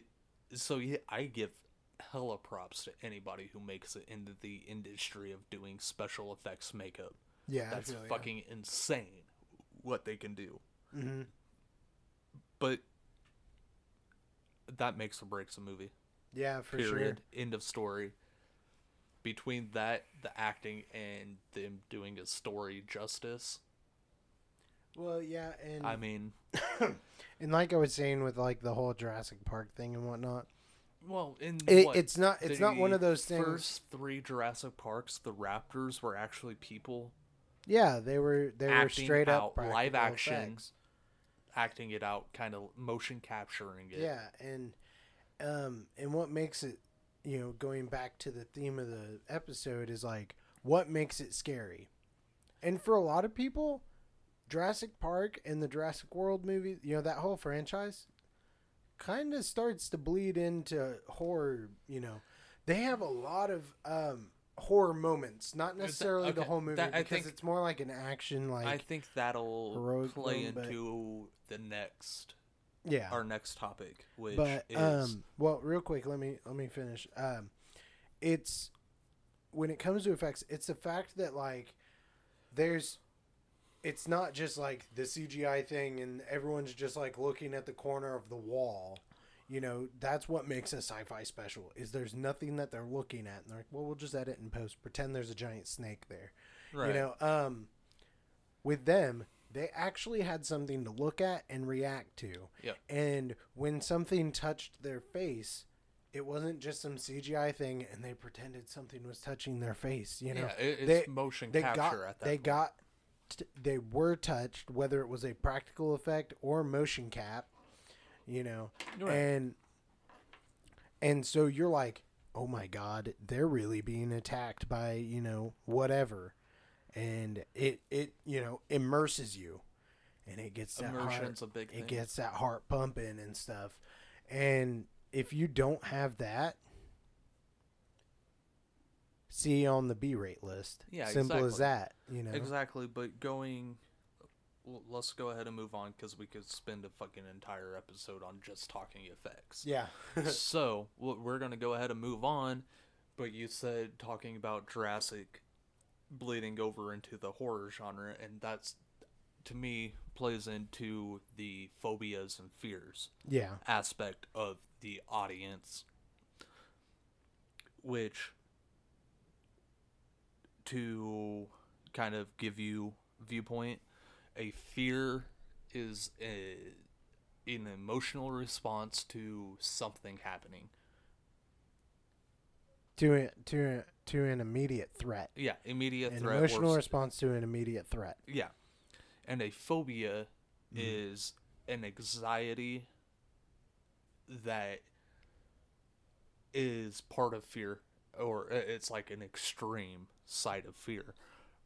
so yeah, I give hella props to anybody who makes it into the industry of doing special effects makeup. Yeah, That's feel fucking insane what they can do. Mhm. But that makes or breaks a movie. Yeah, for sure. End of story. Between that, the acting, and them doing a story justice. Well, yeah, and I mean, and like I was saying with like the whole Jurassic Park thing and whatnot, well, in it, what, it's not it's not one of those things. First three Jurassic Parks, the raptors were actually people yeah, they were they were straight up live action. effects. Acting it out, kind of motion capturing it. Yeah, and um, and what makes it, you know, going back to the theme of the episode is like what makes it scary, and for a lot of people, Jurassic Park and the Jurassic World movie, you know, that whole franchise, kind of starts to bleed into horror. You know, they have a lot of um horror moments, not necessarily the whole movie that- because think- it's more like an action, like I think that'll play into the next yeah, our next topic, which but is um well real quick let me let me finish. Um it's when it comes to effects it's the fact that like there's it's not just like the cgi thing and everyone's just like looking at the corner of the wall you know that's what makes a sci-fi special is there's nothing that they're looking at and they're like well we'll just edit and post pretend there's a giant snake there right. you know um with them they actually had something to look at and react to Yep. and when something touched their face it wasn't just some cgi thing and they pretended something was touching their face you know yeah, it's they- motion they capture got at that they point. got t- they were touched whether it was a practical effect or motion cap you know Right. and and so you're like oh my god they're really being attacked by you know whatever and it it you know immerses you and it gets that heart, immersion's a big thing. it gets that heart pumping and stuff and if you don't have that see on the b-rate list Yeah, simple as that you know Exactly, but going. Let's go ahead and move on because we could spend a fucking entire episode on just talking effects. yeah so we're gonna go ahead and move on. But you said talking about Jurassic bleeding over into the horror genre, and that's to me plays into the phobias and fears yeah aspect of the audience, which to kind of give you viewpoint, a fear is a, an emotional response to something happening. to it to to an immediate threat Yeah, immediate an threat. emotional or, response to an immediate threat yeah, and a phobia Mhm. is an anxiety that is part of fear, or it's like an extreme side of fear,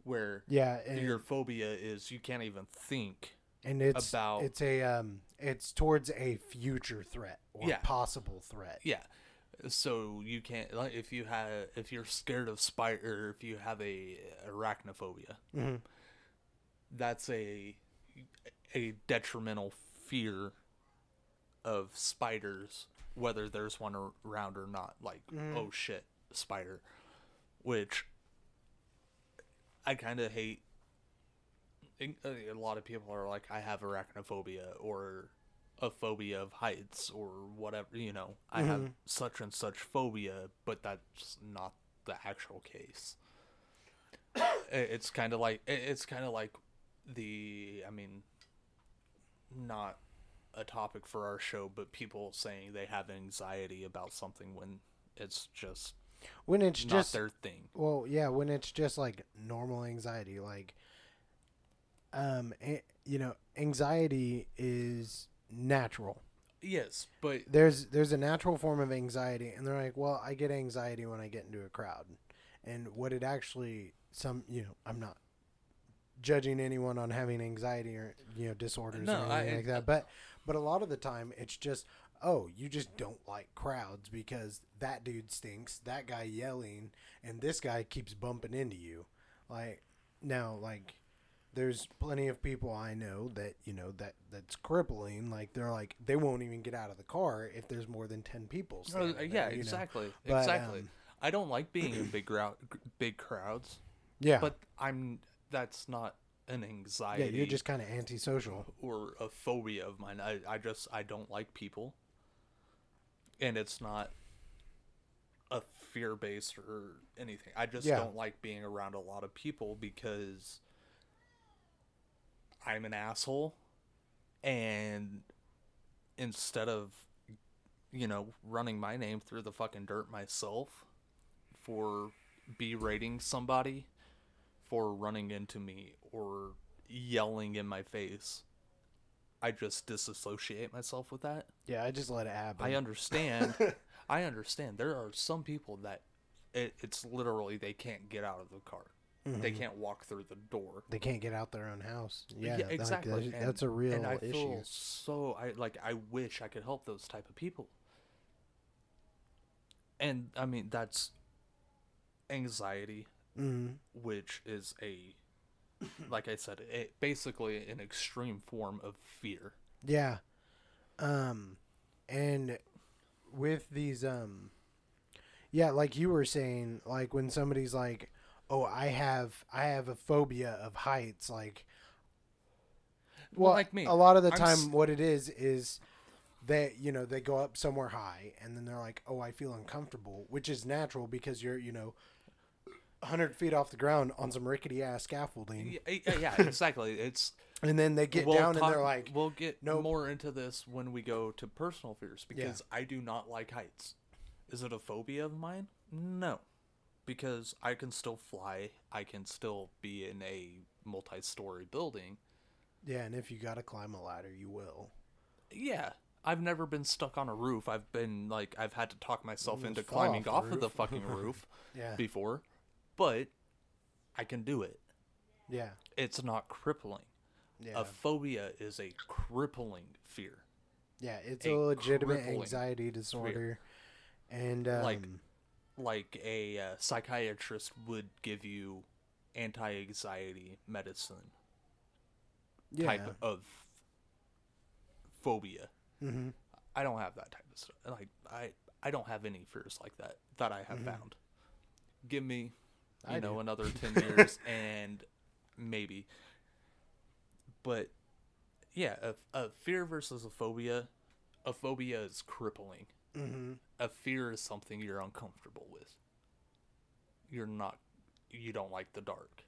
where yeah your phobia is you can't even think. and it's about- it's a um it's towards a future threat or Yeah. possible threat Yeah, so you can't like if you have if you're scared of spider, if you have a arachnophobia, Mhm. that's a a detrimental fear of spiders, whether there's one around or not. Like, Mhm. oh shit, spider, which I kind of hate. A lot of people are like, I have arachnophobia or a phobia of heights or whatever. You know, I have Mhm. such and such phobia, but that's not the actual case. It's kind of like it's kind of like the I mean not a topic for our show but people saying they have anxiety about something when it's just when it's not just their thing. well yeah when it's just like normal anxiety like um a- you know anxiety is natural Yes, but there's there's a natural form of anxiety and they're like well i get anxiety when i get into a crowd and what it actually some you know i'm not judging anyone on having anxiety or you know disorders No, or I- anything like that but but a lot of the time it's just oh you just don't like crowds because that dude stinks that guy yelling and this guy keeps bumping into you like now like there's plenty of people I know that you know that that's crippling. Like they're like they won't even get out of the car if there's more than ten people. Uh, yeah, there, exactly, But, exactly. um, I don't like being in big crowd, big crowds, Yeah, but I'm. That's not an anxiety. yeah, you're just kind of antisocial. or a phobia of mine. I, I just I don't like people, and it's not a fear based or anything. I just Yeah. don't like being around a lot of people because I'm an asshole, and instead of you know running my name through the fucking dirt myself for berating somebody for running into me or yelling in my face. I just disassociate myself with that. Yeah, I just let it happen. I understand. I understand. There are some people that it, it's literally they can't get out of the car. They Mhm. can't walk through the door. They can't get out their own house. Yeah, Yeah, like, exactly. that's, that's a real and I issue. feel so I like I wish I could help those type of people. And I mean that's anxiety hmm which is a like I said, it, basically an extreme form of fear. Yeah. Um and with these um yeah, like you were saying, like when somebody's like, "Oh, I have I have a phobia of heights," like Well, well, like me, a lot of the I'm time s- what it is is they, you know, they go up somewhere high and then they're like, "Oh, I feel uncomfortable," which is natural because you're, you know, 100 feet off the ground on some rickety ass scaffolding. Yeah, yeah, yeah, exactly. It's And then they get we'll down talk- and they're like, we'll get "Nope." more into this when we go to personal fears Yeah. because I do not like heights. Is it a phobia of mine? No, because I can still fly. I can still be in a multi-story building. "Yeah, and if you got to climb a ladder, you will." Yeah, I've never been stuck on a roof. I've been like I've had to talk myself mm, into climbing off off of the fucking roof Yeah. before, but I can do it. Yeah. It's not crippling. Yeah. A phobia is a crippling fear. yeah, it's a a, legitimate anxiety disorder. And um, Like, like a uh, psychiatrist would give you anti-anxiety medicine yeah. type of phobia. hmm I don't have that type of stuff. Like I, I don't have any fears like that that I have found. Give me, you Mm-hmm. I know, do. another ten years and maybe. But yeah, a, a fear versus a phobia. A phobia is crippling. hmm A fear is something you're uncomfortable with. You're not. You don't like the dark.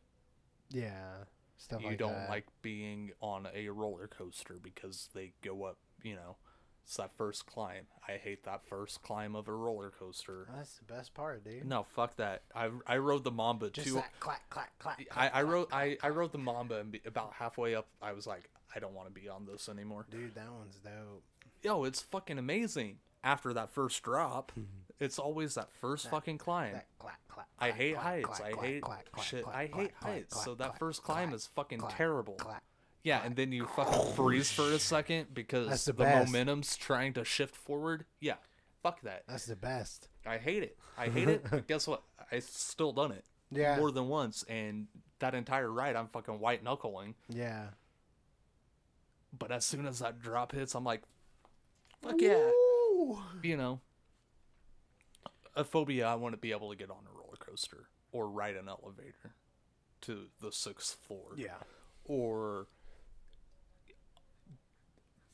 Yeah. Stuff you like don't that. like being on a roller coaster because they go up. You know, it's that first climb. I hate that first climb of a roller coaster. That's the best part, dude. No, fuck that. I I rode the Mamba Just too. that clack, clack, clack. I, clack, I clack, rode clack, I, I rode the Mamba and be, about halfway up I was like I don't want to be on this anymore. Dude, that one's dope. Yo, it's fucking amazing. After that first drop, mhm. it's always that first fucking climb. That clack, clack, I hate clack, heights. clack, I hate clack, clack, shit. clack, I hate clack, heights. clack, So that clack, first climb clack, is fucking clack, terrible. clack. Yeah, and then you fucking freeze for a second because That's the, the best. momentum's trying to shift forward. Yeah, fuck that. That's the best. I hate it. I hate it. But guess what? I still done it Yeah. more than once, and that entire ride I'm fucking white knuckling. Yeah. But as soon as that drop hits, I'm like, fuck yeah. Woo! You know, a phobia. I want to be able to get on a roller coaster or ride an elevator to the sixth floor. Yeah. or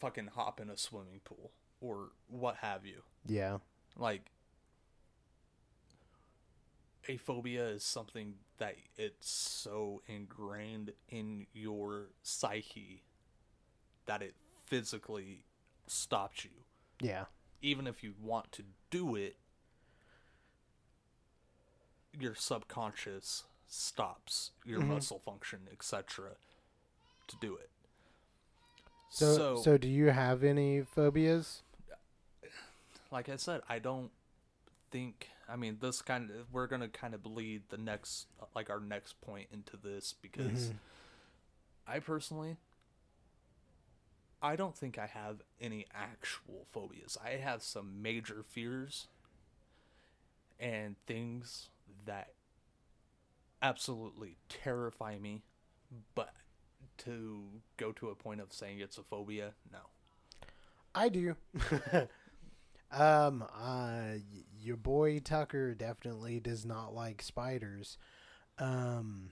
fucking hop in a swimming pool or what have you. Yeah. Like a phobia is something that it's so ingrained in your psyche that it physically stops you. Yeah. Even if you want to do it, your subconscious stops your mm-hmm. muscle function, etc., to do it. So, so, do you have any phobias? like I said, I don't think. I mean, this kind of we're gonna kind of bleed the next, like our next point into this because Mhm. I personally, I don't think I have any actual phobias. I have some major fears and things that absolutely terrify me, but to go to a point of saying it's a phobia, no. I do. um, uh, your boy Tucker definitely does not like spiders. Um,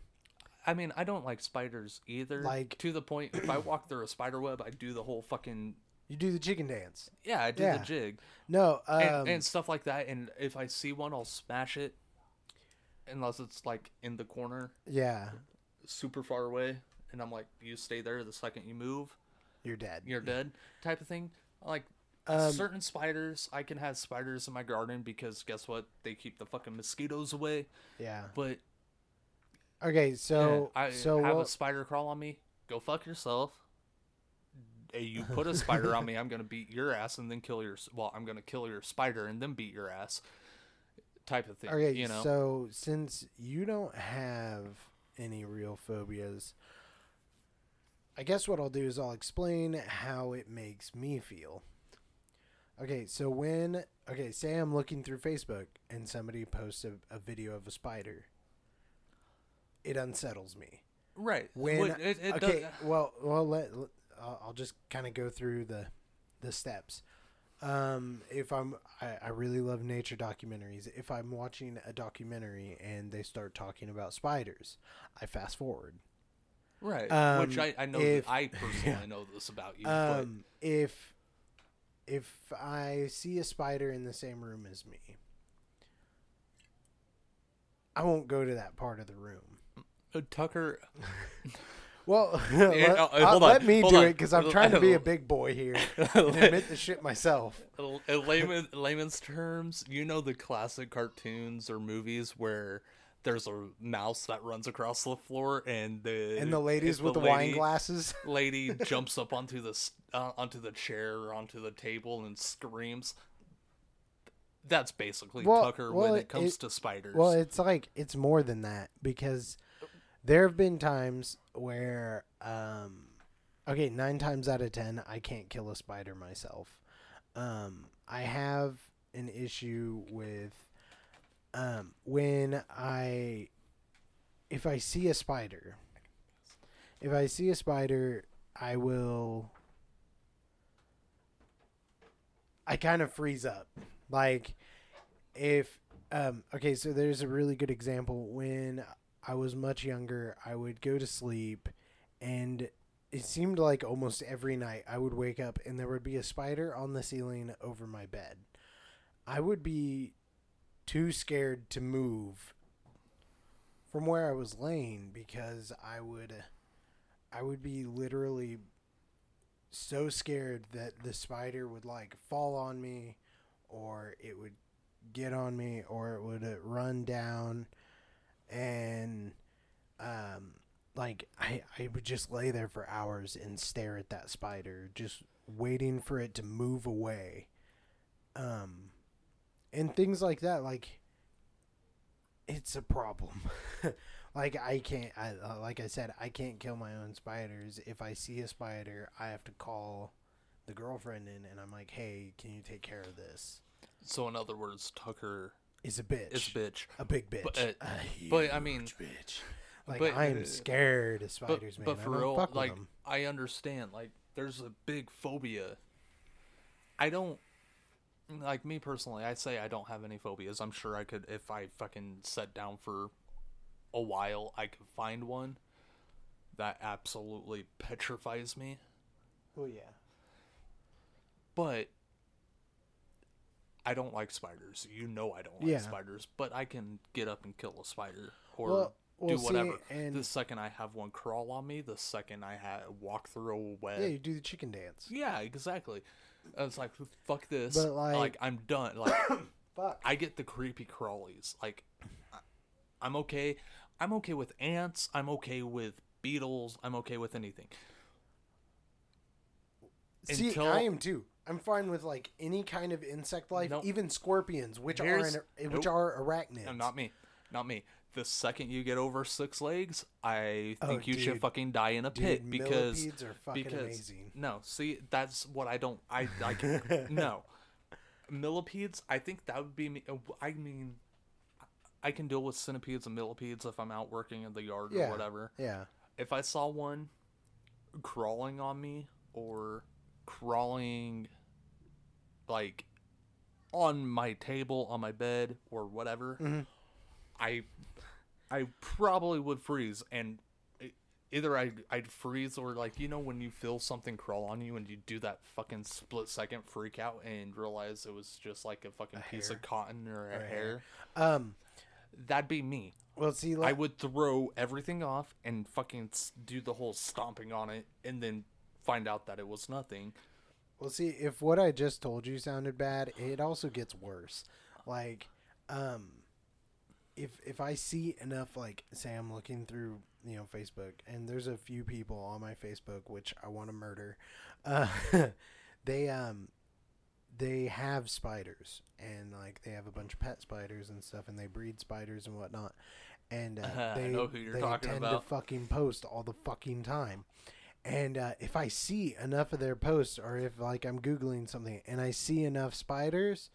I mean, I don't like spiders either. Like- to the point, if I walk through a spider web, I do the whole fucking you do the chicken dance. yeah, I do Yeah. the jig No, um, and, and stuff like that. And if I see one, I'll smash it, unless it's like in the corner, yeah, super far away, and I'm like, you stay there. The second you move, you're dead. you're dead, type of thing. Like Um, certain spiders, I can have spiders in my garden because guess what? They keep the fucking mosquitoes away. yeah. But Okay, so I so have what, a spider crawl on me. Go fuck yourself. Hey, You put a spider on me, I'm gonna beat your ass and then kill your. Well, I'm gonna kill your spider and then beat your ass. Type of thing. okay, you know. so since you don't have any real phobias, I guess what I'll do is I'll explain how it makes me feel. Okay, so when okay, say I'm looking through Facebook and somebody posts a, a video of a spider, it unsettles me. right. When it, it okay, does- well, well, let, let- I'll I'll just kind of go through the the steps. Um, if I'm, I, I really love nature documentaries. If I'm watching a documentary and they start talking about spiders, I fast forward. Right. um, Which I, I know. if- that I personally know this about you. but Um, if if I see a spider in the same room as me, I won't go to that part of the room. uh, Tucker. Well, Yeah, let, uh, uh, let me hold do on. it because I'm trying to be a big boy here and admit the shit myself. in layman, layman's terms, you know the classic cartoons or movies where there's a mouse that runs across the floor and the And the ladies with the, lady, wine glasses. lady jumps up onto the uh, onto the chair or onto the table and screams. That's basically Well- Tucker well, when it comes it- to spiders. Well, it's like it's more than that because there have been times where, um, okay, nine times out of ten, I can't kill a spider myself. Um, I have an issue with um, when I, if I see a spider, if I see a spider, I will. I kind of freeze up. Like, if um, okay, so there's a really good example. When I was much younger, I would go to sleep, and it seemed like almost every night I would wake up and there would be a spider on the ceiling over my bed. I would be too scared to move from where I was laying because I would I would be literally so scared that the spider would like fall on me or it would get on me or it would uh, run down. And um like I I would just lay there for hours and stare at that spider just waiting for it to move away. Um and things like that like it's a problem like I can't I uh, like I said I can't kill my own spiders if I see a spider I have to call the girlfriend in and I'm like hey can you take care of this so in other words, Tucker is a bitch is bitch. a big bitch But, uh, a but, I mean- bitch like but, I'm uh, scared of But, spiders man but for real, like. I understand. Like there's a big phobia. I don't like me personally. I say I don't have any phobias. I'm sure I could if I fucking sat down for a while. I could find one that absolutely petrifies me. oh yeah But I don't like spiders. You know I don't like Yeah. spiders. But I can get up and kill a spider or well, well, do see, whatever. and the second I have one crawl on me, the second I ha- walk through a web. yeah you do the chicken dance Yeah, exactly. I was like, fuck this. But, like- like, I'm done. Like, fuck I get the creepy crawlies. Like, I'm okay. I'm okay with ants. I'm okay with beetles. I'm okay with anything. See, Until- I am too. I'm fine with like any kind of insect life, No. even scorpions, which are an, which nope. are arachnids. No, not me. Not me. The second you get over six legs, I Oh, think you should fucking die in a Dude, pit because millipedes are fucking because amazing. no, see, that's what I don't. I like no millipedes. I think that would be me. uh, I mean, I can deal with centipedes and millipedes if I'm out working in the yard Yeah. or whatever. Yeah, If I saw one, crawling on me or crawling like on my table, on my bed, or whatever, Mhm. I I probably would freeze and either I'd, I'd freeze or like you know when you feel something crawl on you and you do that fucking split second freak out and realize it was just like a fucking piece hair. of cotton or a Or a hair. hair. Um. That'd be me. Well, see, I would throw everything off and fucking do the whole stomping on it and then find out that it was nothing. Well, see, if what I just told you sounded bad, it also gets worse. Like, um, if if I see enough, like, say I'm looking through, you know, Facebook, and there's a few people on my Facebook which I want to murder. Uh, they um, they have spiders, and like they have a bunch of pet spiders and stuff, and they breed spiders and whatnot. And uh, I they know who you're they talking tend about. to fucking post all the fucking time. And uh, if I see enough of their posts, or if like I'm googling something and I see enough spiders,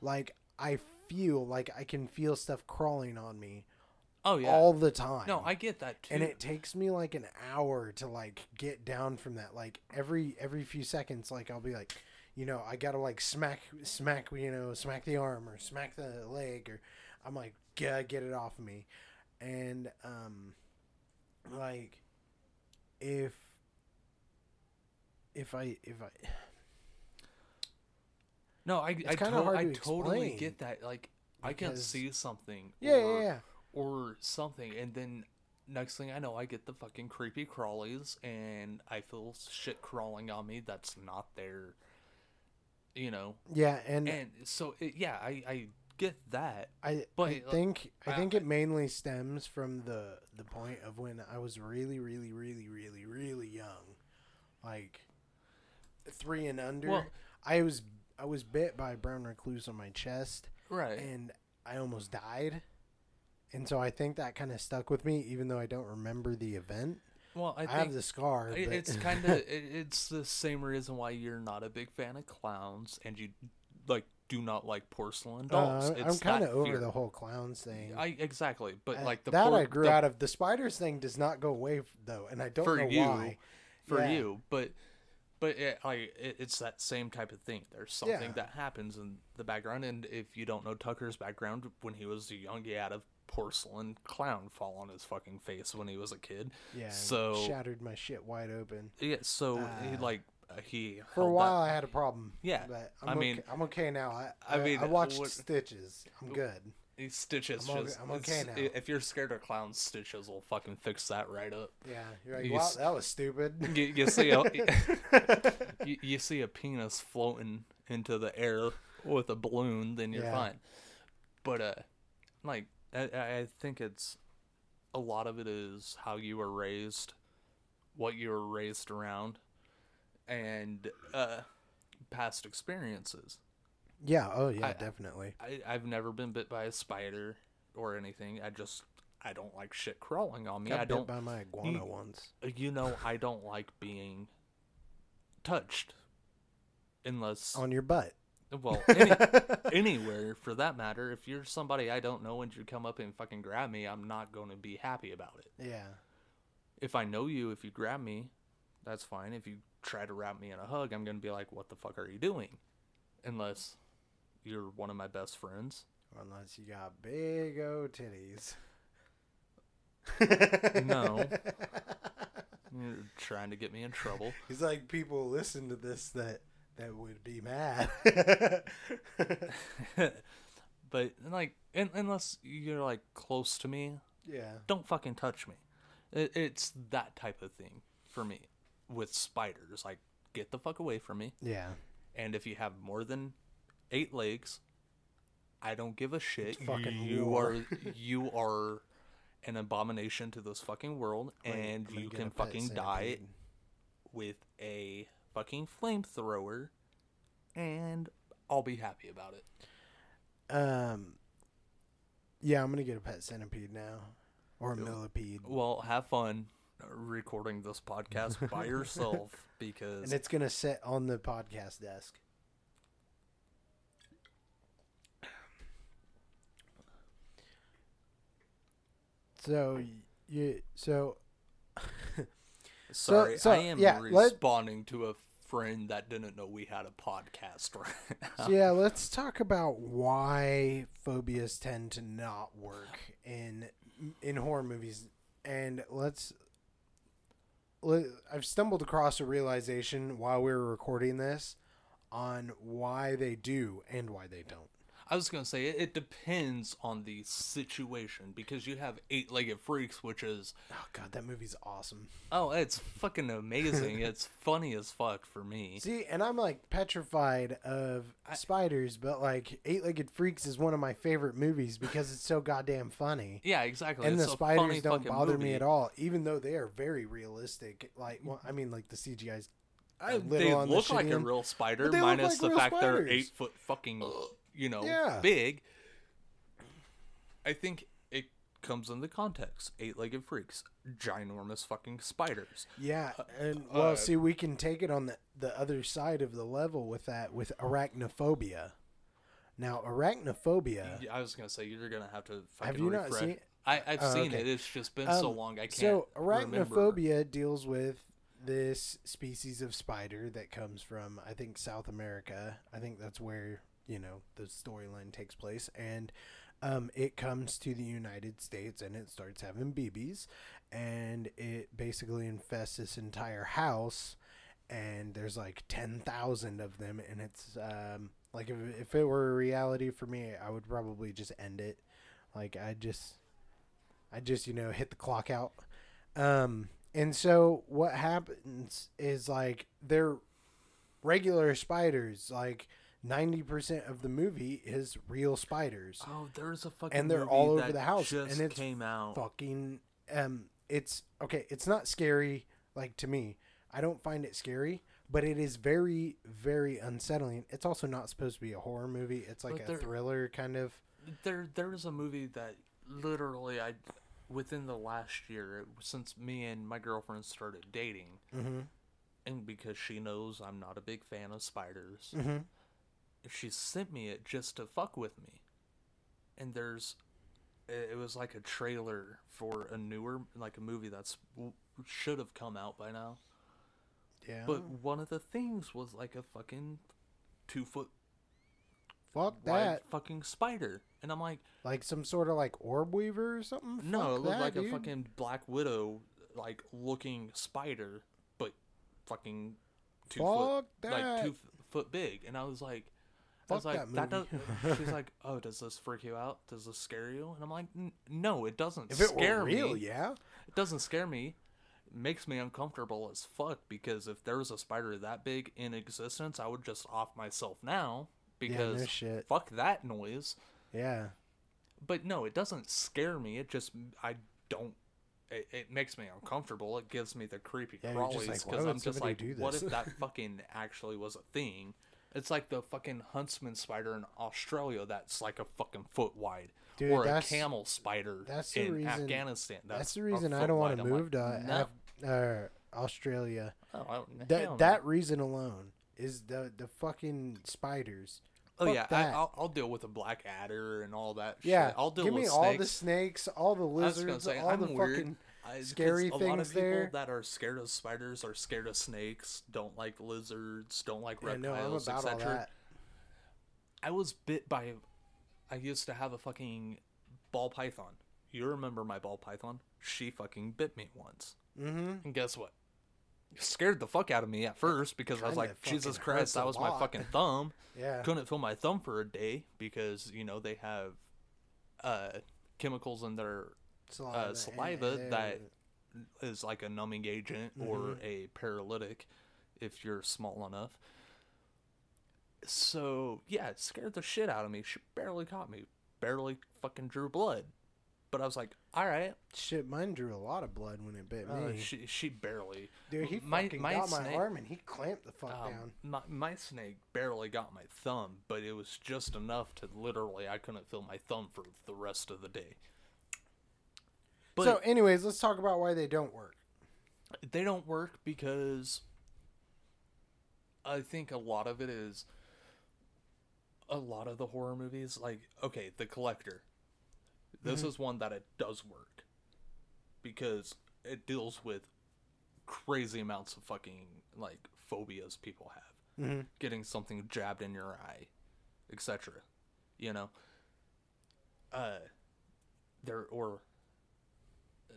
like I feel like I can feel stuff crawling on me Oh yeah. all the time. no, I get that too. and it takes me like an hour to like get down from that. Like every every few seconds, like I'll be like, you know, I gotta like smack smack you know smack the arm or smack the leg or I'm like gotta get it off of me, and um, like if if I if I no, I I, to- I to totally get that. Like I can see something. yeah or, yeah yeah or something and then next thing i know i get the fucking creepy crawlies and i feel shit crawling on me that's not there you know yeah and and so it, yeah i i get that I, But, I uh, think I I- think it mainly stems from the the point of when I was really really really really really young, like three and under. Well- I was I was bit by a brown recluse on my chest, right and I almost died, and so I think that kind of stuck with me, even though I don't remember the event. well i I, have the scar. it- but- it's kind of it, it's the same reason why you're not a big fan of clowns and you like do not like porcelain dolls Uh, it's I'm kind of over fear. the whole clowns thing. i exactly but Uh, like the that por- I grew the out of. The spiders thing does not go away though, and I don't For know you, why. for Yeah. you but but it, like it, it's that same type of thing there's something Yeah. that happens in the background and if you don't know tucker's background when he was a young he had a porcelain clown fall on his fucking face when he was a kid Yeah, So- shattered my shit wide open. yeah so he Uh, like uh, he For a while, that- I had a problem. Yeah, but I'm I okay. mean- I'm okay now. I I I, mean, I watched what- Stitches. I'm good. Stitches I'm okay- just I'm okay now. if you're scared of clowns stitches will fucking fix that right up Yeah, you're like, You wow, s- that was stupid. you, you see a you, you see a penis floating into the air with a balloon, then you're Yeah. fine. But uh, like I, I I think it's a lot of it is how you were raised, what you were raised around, and uh, past experiences. Yeah. Oh yeah, I- definitely. I I've never been bit by a spider or anything. I just I don't like shit crawling on me. Got I bit don't by my iguana once. Uh, you know I don't like being touched unless On your butt. well any, anywhere for that matter if you're somebody i don't know and you come up and fucking grab me i'm not going to be happy about it Yeah. if i know you if you grab me that's fine if you try to wrap me in a hug i'm going to be like what the fuck are you doing unless you're one of my best friends Unless you got big O titties. No. you're trying to get me in trouble He's like people listen to this that that would be mad. but like un unless you're like close to me yeah. don't fucking touch me. It, it's that type of thing for me with spiders. Like, get the fuck away from me. Yeah. And if you have more than eight legs, I don't give a shit. It's fucking you war. are you are an abomination to this fucking world, I'm and gonna you can fucking die centipede. with a fucking flamethrower, and I'll be happy about it. Um. Yeah, I'm gonna get a pet centipede now, or a millipede, Well, have fun recording this podcast by yourself because and it's gonna sit on the podcast desk. So you so Sorry, so, I am yeah, let- responding to a friend that didn't know we had a podcast right now. So yeah, let's talk about why phobias tend to not work in in horror movies, and let's. let- I've stumbled across a realization while we were recording this on why they do and why they don't. I was gonna say it, it depends on the situation because you have eight-legged freaks, which is Oh god, that movie's awesome. oh, it's fucking amazing. it's funny as fuck for me. See, and I'm like petrified of spiders, but like Eight Legged Freaks is one of my favorite movies because it's so goddamn funny. Yeah, exactly. and it's the spiders funny don't bother me at all, even though they are very realistic. Like, well, I mean, like the CGI's I, they little on the look like a real spider, But they look minus like the fact they're eight foot fucking, you know, Yeah. big. I think it comes in the context. Eight-legged freaks, ginormous fucking spiders. Yeah, and well, uh, see, we can take it on the the other side of the level with that with arachnophobia. Now, arachnophobia. I was gonna say you're gonna have to. Fucking Have you not refresh- seen? I, I've Oh, seen okay. it. It's just been so Um, long. I can't. So remember. arachnophobia deals with this species of spider that comes from I think South America. I think that's where you know the storyline takes place, and um, it comes to the United States and it starts having babies, and it basically infests this entire house. And there's like ten thousand of them, and it's um, like if if it were a reality for me, I would probably just end it. Like I just I just, you know, hit the clock out. Um, and so what happens is like they're regular spiders. Like ninety percent of the movie is real spiders. Oh, there's a fucking. And they're all over the house, Just and it came out. Fucking um, it's okay. It's not scary. Like to me, I don't find it scary, but it is very, very unsettling. It's also not supposed to be a horror movie. It's like But a there- thriller kind of. There, there is a movie that literally I, within the last year, since me and my girlfriend started dating, Mm-hmm. and because she knows I'm not a big fan of spiders, Mm-hmm. She sent me it just to fuck with me. And there's, it was like a trailer for a newer, like a movie that's should have come out by now. Yeah. But one of the things was like a fucking two foot fuck that. fucking spider, and I'm like, Like some sort of like orb weaver or something? no, Fuck it looked that, like dude. a fucking black widow, like looking spider, but fucking two Fuck foot, like that. two f- foot big, and I was like. Fuck like, that that, movie. does. She's like, oh, does this freak you out? Does this scare you? And I'm like, "N- no, it doesn't If it scare were real, me. yeah. It doesn't scare me. It makes me uncomfortable as fuck because if there was a spider that big in existence, I would just off myself now because no shit. fuck that noise. Yeah. But no, it doesn't scare me. It just I don't. It, it makes me uncomfortable. It gives me the creepy Yeah, crawlies because would I'm just like, what if that fucking actually was a thing? It's like the fucking huntsman spider in Australia that's like a fucking foot wide, Dude, or a camel spider that's in reason- Afghanistan. That's, That's the reason I don't want to I'm like, move to no. Af- uh, Australia. Oh, I That no. that reason alone is the the fucking spiders. Oh fuck yeah, that. I, I'll, I'll deal with a black adder and all that. Yeah, shit. I'll deal give with me snakes. all the snakes, all the I was gonna lizards, say all I'm the weird. fucking. I- scary a lot of things people there. that are scared of spiders are scared of snakes, don't like lizards, don't like Yeah, no, reptiles, about all etc. I was bit by. I used to have a fucking ball python. You remember my ball python? She fucking bit me once. Mm-hmm. And guess what? It scared the fuck out of me at first because I was like, Jesus Christ, that was my fucking thumb. Yeah. Couldn't feel my thumb for a day because, you know, they have uh, chemicals in their Saliva, saliva eh, that- is like a numbing agent or Mhm. a paralytic if you're small enough. So yeah, it scared the shit out of me. She barely caught me, barely fucking drew blood. But I was like, all right. Shit, mine drew a lot of blood when it bit Uh, me. she she barely. Dude, he my- fucking my got my arm and he clamped the fuck Um, down. my, my snake barely got my thumb, but it was just enough to literally I couldn't feel my thumb for the rest of the day. But so, anyways, let's talk about why they don't work. they don't work because I think a lot of it is a lot of the horror movies like okay, The Collector. This Mhm. is one that it does work because it deals with crazy amounts of fucking like phobias people have. Mm-hmm. Getting something jabbed in your eye, etc. You know. Uh, there or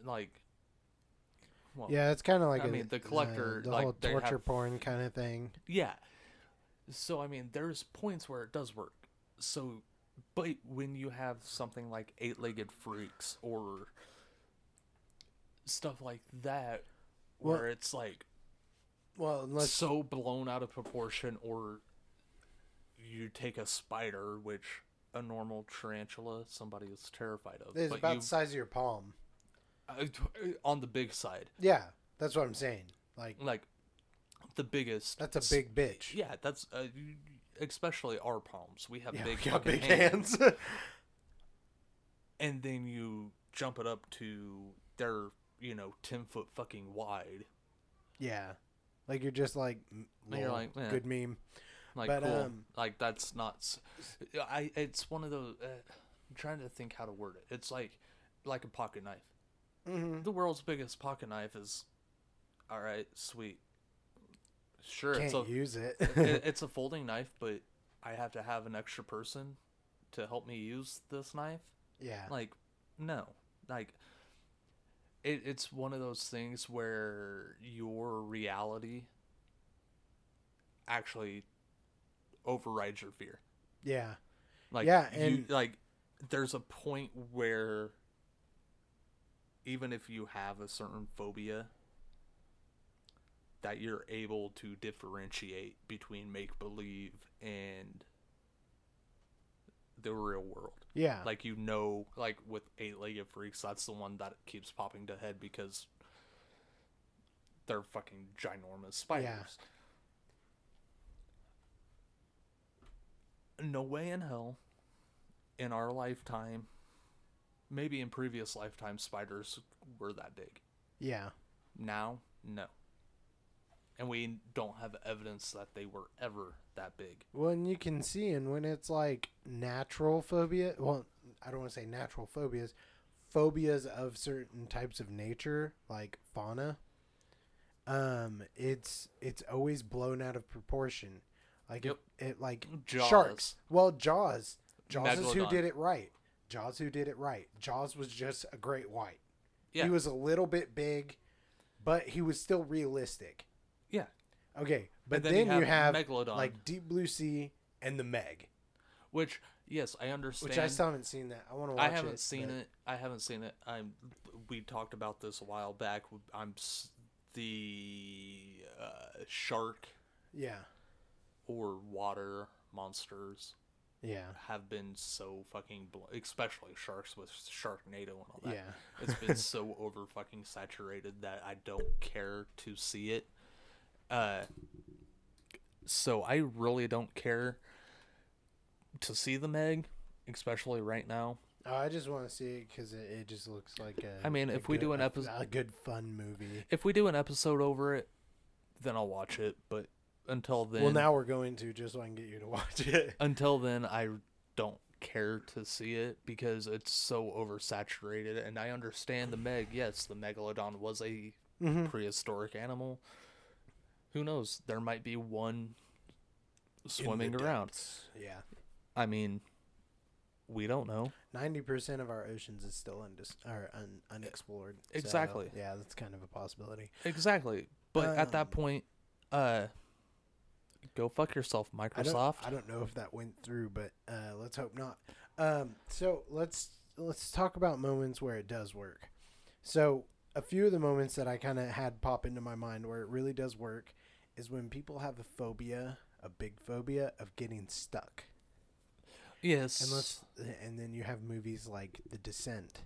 like. Well, Yeah, it's kind of like I a- mean, the collector, the like, whole torture have- porn kind of thing. Yeah. So I mean, there's points where it does work. So, but when you have something like eight-legged freaks or stuff like that, Well- where it's like Well, unless so blown out of proportion, or you take a spider, which a normal tarantula somebody is terrified of, it's about you the size of your palm. Uh, on the big side, Yeah, that's what I'm saying. Like like the biggest. that's a big bitch. Yeah, that's uh, especially our palms. We have Yeah, big, we got big hands. hands. and then you jump it up to they're you know ten foot fucking wide. yeah, like you're just like, And you're like, eh. good meme. Like But, cool. um, like that's not. I. It's one of those. Uh, I'm trying to think how to word it. It's like like a pocket knife. Mm-hmm. The world's biggest pocket knife is. All right, sweet. Sure, Can't it's a use it. it, it's a folding knife, but I have to have an extra person to help me use this knife. yeah, like no like it, it's one of those things where your reality actually overrides your fear yeah, like Yeah, you and- like there's a point where even if you have a certain phobia that you're able to differentiate between make believe and the real world. Yeah. like you know like with eight-legged freaks that's the one that keeps popping to head because they're fucking ginormous spiders. No way in hell in our lifetime maybe in previous lifetimes spiders were that big yeah, now no and we don't have evidence that they were ever that big Well, and you can see, and when it's like natural phobia, well, I don't want to say natural phobias, phobias of certain types of nature, like fauna. Um, it's it's always blown out of proportion. Like Yep. it, it like Jaws. sharks. Well, Jaws. Jaws is who did it right. Jaws who did it right. Jaws was just a great white. yeah He was a little bit big, but he was still realistic. yeah Okay, but then then, you you have have, Megalodon. like Deep Blue Sea and the Meg, which yes i understand which I still haven't seen that. I want to watch I it. haven't seen but- it. I haven't seen it. I'm. We talked about this a while back. I'm the uh, shark Yeah, or water monsters yeah, have been so fucking, bl- especially sharks with Sharknado and all that. yeah. It's been so over fucking saturated that I don't care to see it. Uh, so I really don't care to see the Meg, especially right now. Oh, I just want to see it because it, it just looks like a. I mean, if we do an episode- a good fun movie. If we do an episode over it, then I'll watch it. But until then, well, now we're going to just so I can get you to watch it. until then, I don't care to see it because it's so oversaturated. And I understand the Meg. Yes, the megalodon was a Mm-hmm. prehistoric animal. Who knows? There might be one swimming around. Yeah, I mean, we don't know. ninety percent of our oceans is still undis- or un- unexplored. so, Exactly. yeah, that's kind of a possibility. Exactly. But at Um, that point, uh, go fuck yourself, I Microsoft. don't, I don't know if that went through, but uh, let's hope not. Um, so let's let's talk about moments where it does work. So a few of the moments that I kind of had pop into my mind where it really does work is when people have a phobia, a big phobia of getting stuck. yes. And let's and then you have movies like The Descent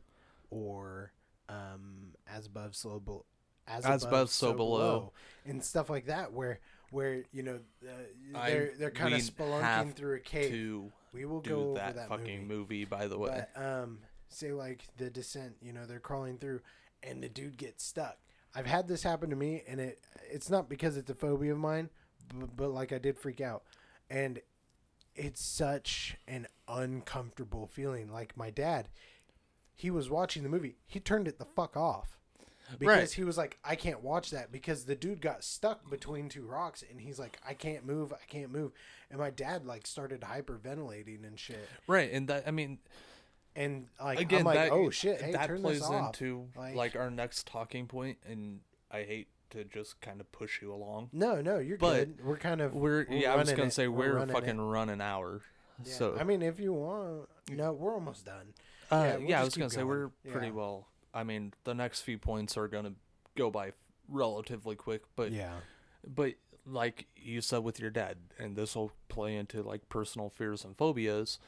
or um, As Above, So Below. As, As Above, So Below. and stuff like that, where where you know uh, they're they're kind of spelunking through a cave. we will go do over that, that, fucking movie. movie. by the way. But um, say like the descent, you know, they're crawling through, and the dude gets stuck. I've had this happen to me, and it it's not because it's a phobia of mine, but, but like I did freak out, and it's such an uncomfortable feeling. Like my dad, he was watching the movie, he turned it the fuck off. Because Right. he was like, I can't watch that because the dude got stuck between two rocks, and he's like, I can't move, I can't move, and my dad like started hyperventilating and shit, Right, and that I mean, and like again, I'm like, that, oh shit, hey, that plays into Like- like, our next talking point, and I hate to just kind of push you along. No, no, you're But good. We're kind of We're, yeah, I was gonna it. say We're we're, running fucking it. run an hour. Yeah. So I mean, if you want, no, we're almost done. Uh, Yeah, yeah, we'll I was gonna say we're pretty Yeah. well. I mean, the next few points are gonna go by relatively quick, but yeah, but like you said with your dad, and this will play into like personal fears and phobias.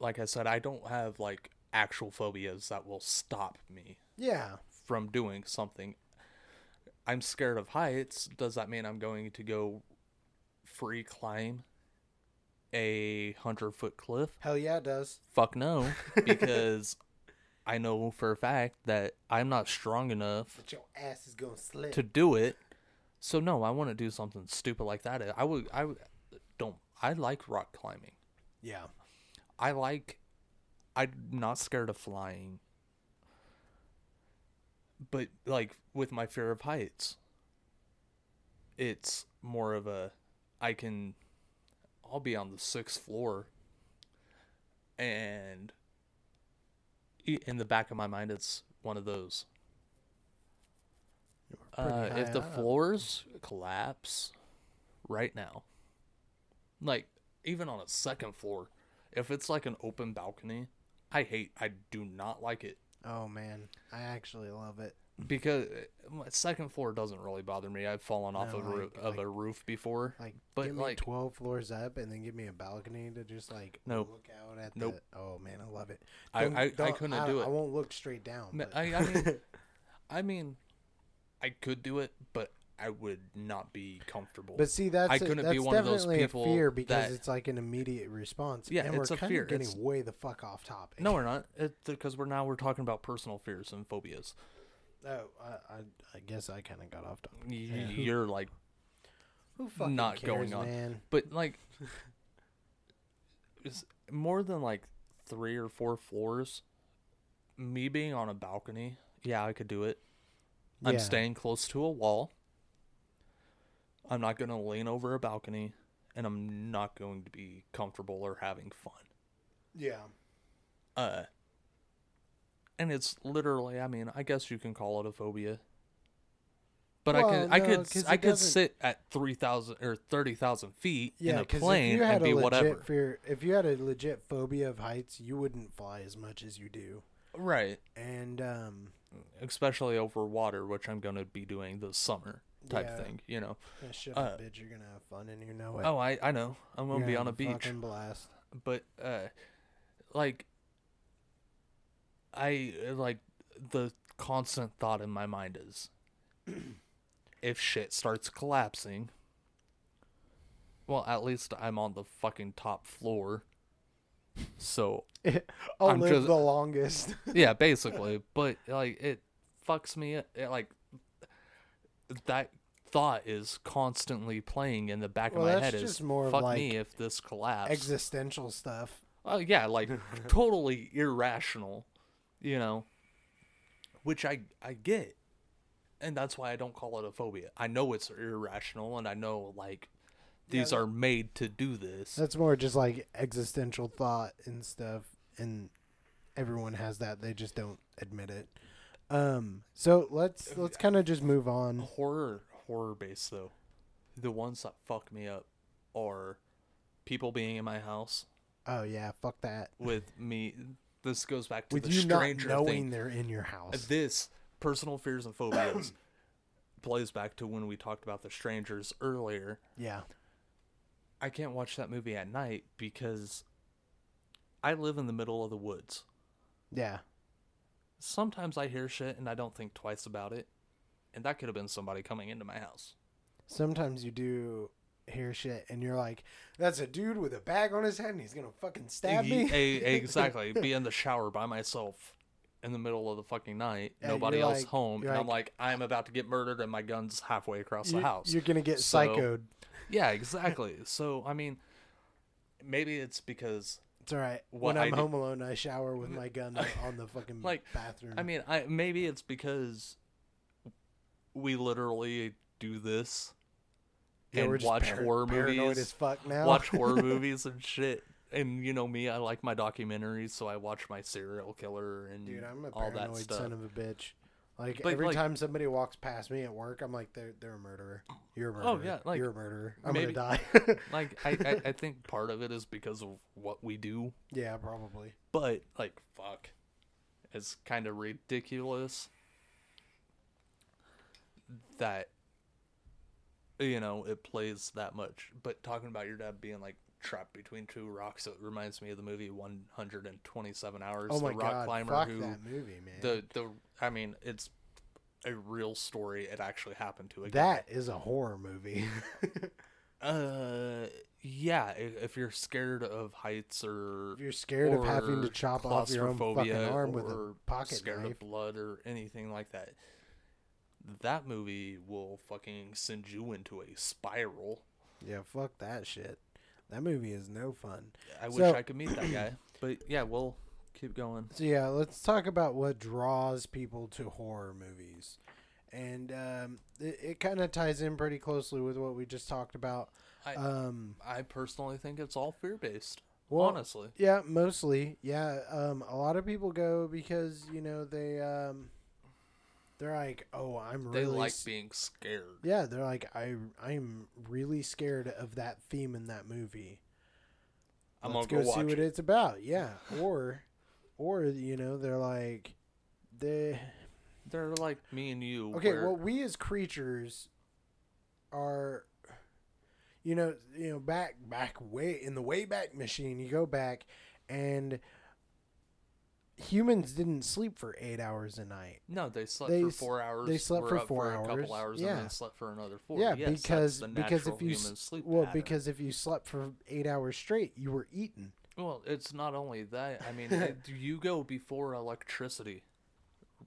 Like I said, I don't have like actual phobias that will stop me yeah, from doing something. I'm scared of heights. Does that mean I'm going to go free climb a hundred foot cliff? hell yeah, it does. Fuck no, because I know for a fact that I'm not strong enough But your ass is gonna slip. to do it. So no, I want to do something stupid like that. I would, I would, don't. I like rock climbing. yeah, I like. I'm not scared of flying. But like with my fear of heights, it's more of a, I can, I'll be on the sixth floor. And in the back of my mind, it's one of those. Uh, if the up. floors collapse right now, like even on a second floor, if it's like an open balcony, I hate, I do not like it Oh man, I actually love it. Because uh, my second floor doesn't really bother me. I've fallen off No, of, a like- of like- a roof before. Like, But, like- twelve floors up, and then give me a balcony to just like Nope. look out at Nope. the. Oh man, I love it. I, Don't- I, I don't- couldn't I, do it. I won't look straight down. But- I, I mean, I mean, I could do it, but I would not be comfortable. But see, that's I a- couldn't that's be one of those definitely people a fear because that- it's like an immediate response. Yeah, and it's we're a kind fear. of getting It's- way the fuck off topic. no, we're not. It's because we're now we're talking about personal fears and phobias. Oh, I, I, I guess I kind of got off topic. Y- Yeah, You're like, Who fucking not cares, going on. man? but like, it's more than like three or four floors. Me being on a balcony, yeah, I could do it. I'm Yeah. staying close to a wall. I'm not going to lean over a balcony, and I'm not going to be comfortable or having fun. Yeah. Uh, and it's literally, I mean, I guess you can call it a phobia. But I Well, could, I could i could doesn't- sit at three thousand or thirty thousand feet in Yeah, a because if plane you had and be a legit whatever. fear, if you had a legit phobia of heights, you wouldn't fly as much as you do. Right. And um, Especially over water, which I'm going to be doing this summer type Yeah. thing, you know. shut Uh, up, bitch. You're gonna have fun, and you know it. Oh, I, I know. I'm going to be on a beach. Blast. but uh like i uh, like the constant thought in my mind is if shit starts collapsing well at least i'm on the fucking top floor. So I'll I'm live just- the longest. yeah basically. But like it fucks me it, like that thought is constantly playing in the back Well, of my head is more fuck like, me if this collapses Existential stuff. Oh yeah, like totally irrational, you know. Which I I get. And that's why I don't call it a phobia. I know it's irrational and I know like Yeah, these that- are made to do this. That's more just like existential thought and stuff, and everyone has that. They just don't admit it. Um. So let's let's kind of just move on. horror horror based though. The ones that fuck me up are people being in my house Oh yeah, fuck that. with me this goes back to With the you not stranger knowing thing. they're in your house. Uh, this personal fears and phobias plays back to when we talked about the strangers earlier. Yeah. I can't watch that movie at night because I live in the middle of the woods. Yeah. Sometimes I hear shit and I don't think twice about it. And that could have been somebody coming into my house. Sometimes you do hear shit, and you're like, "That's a dude with a bag on his head, and he's gonna fucking stab me." e- exactly. Be in the shower by myself in the middle of the fucking night. Yeah, nobody else like- home. And I'm like, I'm about to get murdered and my gun's halfway across the house. You're gonna get So- psychoed. Yeah, exactly. so, I mean, maybe it's because It's all right. what when I I'm do- home alone, I shower with my gun on- on the fucking Like, bathroom. I mean, I maybe it's because we literally do this Yeah, and watch par- horror movies. as fuck now. Watch horror movies and shit. And you know me, I like my documentaries, so I watch my serial killer and Dude, I'm a all that paranoid stuff. son of a bitch. Like But, every like- time somebody walks past me at work, I'm like, they're they're a murderer. You're a oh, murderer. Oh, yeah, like, you're a murderer. I'm maybe- gonna die. like I, I, I think part of it is because of what we do, yeah, probably. but like fuck, it's kind of ridiculous that you know it plays that much. But talking about your dad being like trapped between two rocks, it reminds me of the movie 127 Hours. Oh my the rock god, climber fuck who that movie, man. the the I mean it's a real story. It actually happened to a guy. that is a horror movie. Uh, yeah. If you're scared of heights or if you're scared of having to chop off your own fucking arm with a pocket scared knife, of blood or anything like that, that movie will fucking send you into a spiral. yeah, fuck that shit. That movie is no fun. I wish I could meet that guy, but yeah, we'll keep going. So yeah, let's talk about what draws people to horror movies, and um, it, it kind of ties in pretty closely with what we just talked about. I Um, I personally think it's all fear based. well, honestly, yeah, mostly, yeah. Um, a lot of people go because you know they um, they're like, oh, I'm really." they like s- being scared. yeah, they're like, I I'm really scared of that theme in that movie. I'm Let's gonna go, go see what it. it's about. Yeah, or or you know they're like they They're like me and you. okay. where- Well, we as creatures are. You know, you know, back, back way in the way back machine. You go back, and humans didn't sleep for eight hours a night. No, they slept They for s- four hours. they slept were for up four a hours, couple hours, yeah. and then slept for another four. Yeah, Yes, that's because the because if you human s- sleep well pattern. because if you slept for eight hours straight, you were eaten. well, it's not only that. I mean, it, you go before electricity.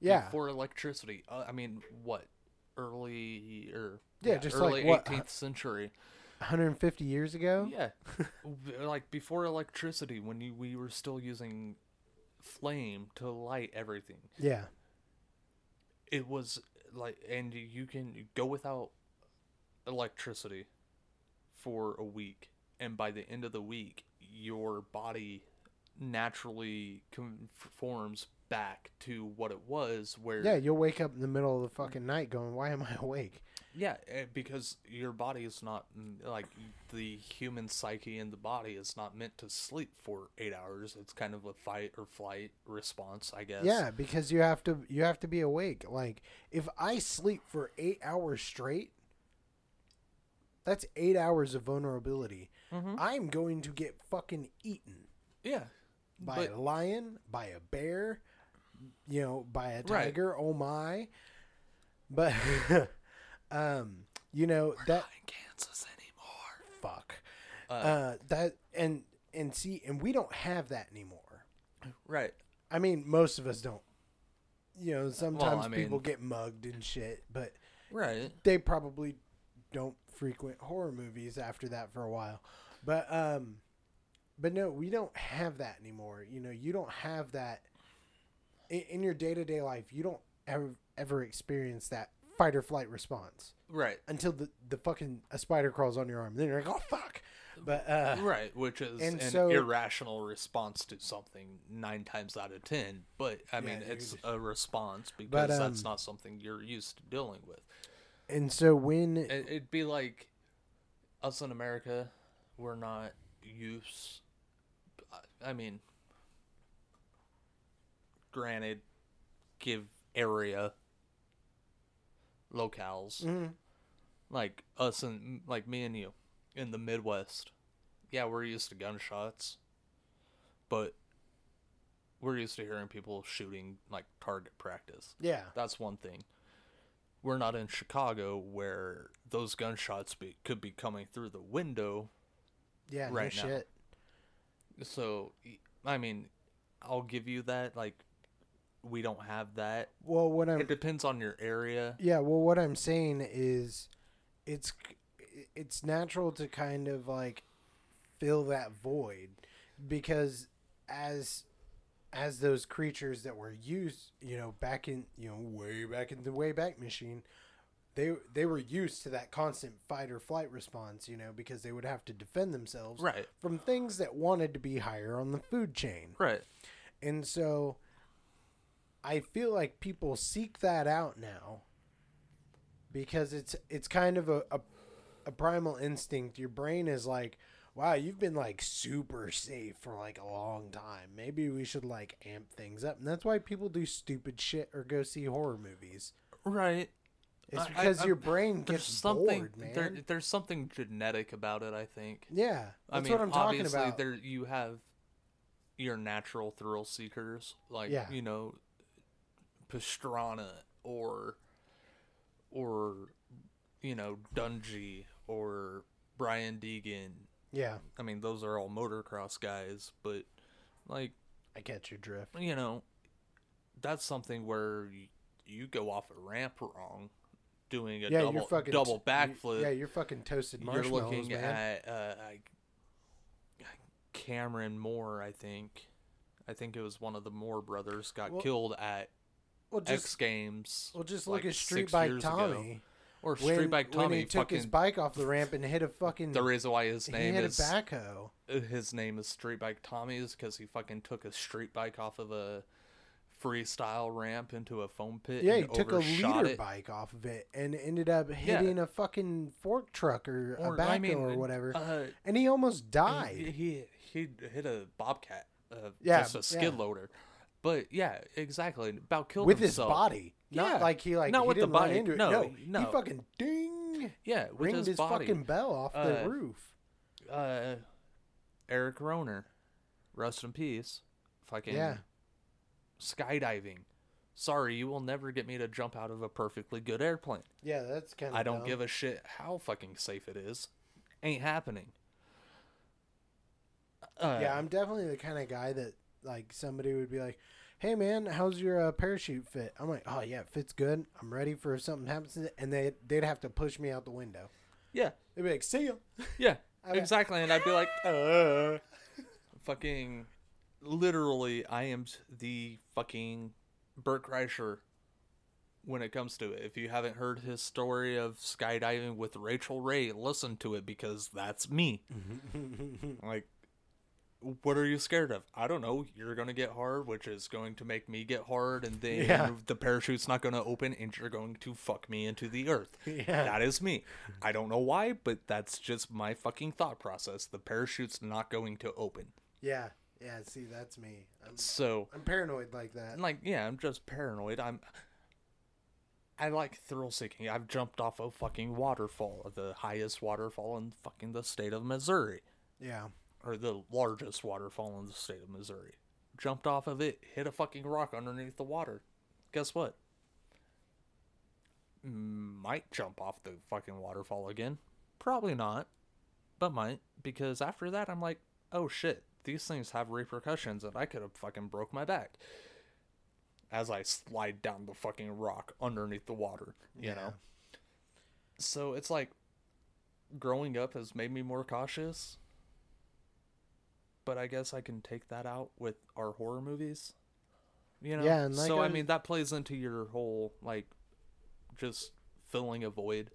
Yeah, Before electricity. Uh, I mean, what? Early or Yeah, just like early what, 18th century. 150 years ago. Yeah, W- like before electricity, when you, we were still using flame to light everything. Yeah, it was like and you can go without electricity for a week and by the end of the week your body naturally conforms back to what it was where yeah. You'll wake up in the middle of the fucking night, going, "Why am I awake?" Yeah eh, because your body is not like the human psyche in the body is not meant to sleep for eight hours it's kind of a fight or flight response i guess Yeah, because you have to you have to be awake. Like if I sleep for eight hours straight, that's eight hours of vulnerability. Mhm. I'm going to get fucking eaten yeah by But- a lion, by a bear, you know, by a Right. tiger. Oh my! But um, you know that Not in kansas anymore fuck uh, uh that and and see and we don't have that anymore. right I mean, most of us don't. You know, sometimes I people mean- get mugged and shit, but right they probably don't frequent horror movies after that for a while. But um but no, we don't have that anymore. You know, you don't have that in, in your day-to-day life. You don't ever ever experience that fight or flight response right until the the fucking a spider crawls on your arm. Then you're like, "Oh fuck." But uh right, which is an so- irrational response to something nine times out of ten. But I mean, dude. it's a response because that's um, not something you're used to dealing with. and so when It, it'd be like us in America, we're not used. I mean, granted, give area locales Mhm. like us and like me and you in the Midwest. Yeah, we're used to gunshots, but we're used to hearing people shooting like target practice. yeah. That's one thing. We're not in Chicago where those gunshots be, could be coming through the window. Yeah, no right now. shit. So, I mean, I'll give you that. Like, we don't have that. Well, what I'm It depends on your area. Yeah, well, what I'm saying is, it's it's natural to kind of like fill that void because as as those creatures that were used, you know, back in you know way back in the way back machine, they they were used to that constant fight or flight response, you know, because they would have to defend themselves Right. from things that wanted to be higher on the food chain. Right. And so I feel like people seek that out now because it's it's kind of a, a a primal instinct. Your brain is like, wow, you've been like super safe for like a long time. Maybe we should like amp things up. And that's why people do stupid shit or go see horror movies. Right. It's I- I- because I- your brain gets something bored, man. there, there's something genetic about it, I think. yeah, I mean, what I'm talking obviously about. there you have your natural thrill seekers like, Yeah. you know, Pastrana or or you know, Dungey or Brian Deegan. Yeah, I mean, those are all motocross guys, but like I catch your drift. you know, that's something where you, you go off a ramp wrong, doing a yeah, double fucking double backflip. Yeah, you're fucking toasted You're marshmallows, looking man. at uh, I- Cameron Moore, I think. I think it was one of the Moore brothers got Well, killed at well, X just Games. well, just like at Street six Bike years ago. Tommy. or when, Street Bike when Tommy. he took fucking his bike off the ramp and hit a fucking the reason why his he name hit is a backhoe. his name is Street Bike Tommy is because he fucking took a street bike off of a freestyle ramp into a foam pit. Yeah, he took a leader it. bike off of it and ended up hitting a fucking fork truck or, a Or, backhoe I mean, or whatever, Uh, and he almost He, died. he he hit a bobcat, uh, Yeah, just a skid yeah. loader. But yeah, exactly. About killed with his body, not Yeah. like he like Not he with the bike. into it. No, No, no. he fucking ding Yeah, with ringed his, his, body. fucking bell off the Uh, roof. Uh, Erik Roner, rest in peace. Fucking Yeah. skydiving. Sorry, you will never get me to jump out of a perfectly good airplane. Yeah, that's kind of. I don't give a shit how fucking safe it is. Ain't happening. Uh, yeah, I'm definitely the kind of guy that like somebody would be like, "Hey man, how's your uh, parachute fit?" I'm like, "Oh yeah, it fits good. I'm ready for if something happens," to it," and they they'd have to push me out the window. yeah, They'd be like, "See ya." yeah, exactly. And I'd be like, uh, fucking, literally, I am the fucking Bert Kreischer when it comes to it. If you haven't heard his story of skydiving with Rachael Ray, listen to it because that's me. Like, what are you scared of? I don't know. You're gonna get hard, which is going to make me get hard, and then Yeah. the parachute's not gonna open, and you're going to fuck me into the earth. yeah, That is me. I don't know why, but that's just my fucking thought process. The parachute's not going to open. yeah, yeah. See, that's me. I'm, So, I'm paranoid like that. like, yeah, I'm just paranoid. I'm. I like thrill seeking. I've jumped off a fucking waterfall, the highest waterfall in fucking the state of Missouri. Yeah, or the largest waterfall in the state of Missouri. Jumped off of it, hit a fucking rock underneath the water. Guess what? Might jump off the fucking waterfall again. Probably not, but might because after that I'm like, oh shit, these things have repercussions, and I could have fucking broke my back as I slide down the fucking rock underneath the water. You Yeah. know. So it's like growing up has made me more cautious but I guess I can take that out with our horror movies. You know? Yeah, like so I I- mean that plays into your whole like just filling a void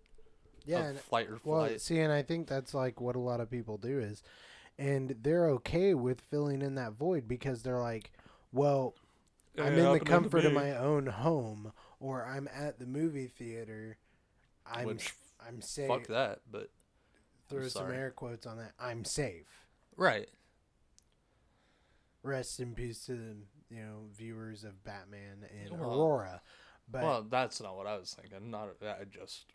yeah. and- flight or well, see, and I think that's like what a lot of people do is, and they're okay with filling in that void because they're like, well, I'm in the comfort of my own home, or I'm at the movie theater. I'm Which, I'm safe. Fuck that, but Throw some air quotes on that. I'm safe. right. Rest in peace to the you know viewers of Batman and Well- Aurora. But well, that's not what I was thinking. Not I just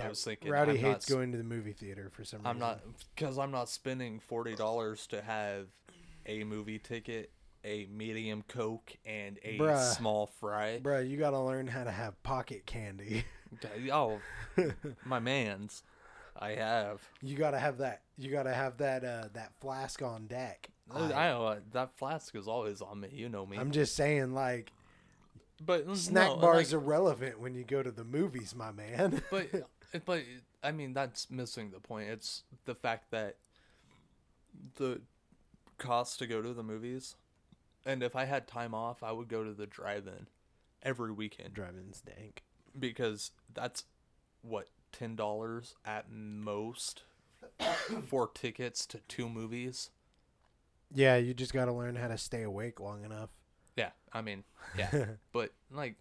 I was thinking Rowdy I'm hates not going to the movie theater for some reason. I'm not because I'm not spending forty dollars to have a movie ticket, a medium coke, and a Bruh. small fry. Bruh, you gotta learn how to have pocket candy. Oh, my man's. I have. you gotta have that. You gotta have that. Uh, that flask on deck. I, I know uh, that flask is always on me. You know me. I'm just saying, like but mm, snack no, bars like, are relevant when you go to the movies, my man. but but I mean that's missing the point. It's the fact that the cost to go to the movies, and if I had time off, I would go to the drive-in every weekend Drive-ins dank because that's what ten dollars at most for tickets to two movies. Yeah, you just got to learn how to stay awake long enough. Yeah, I mean, yeah, but like,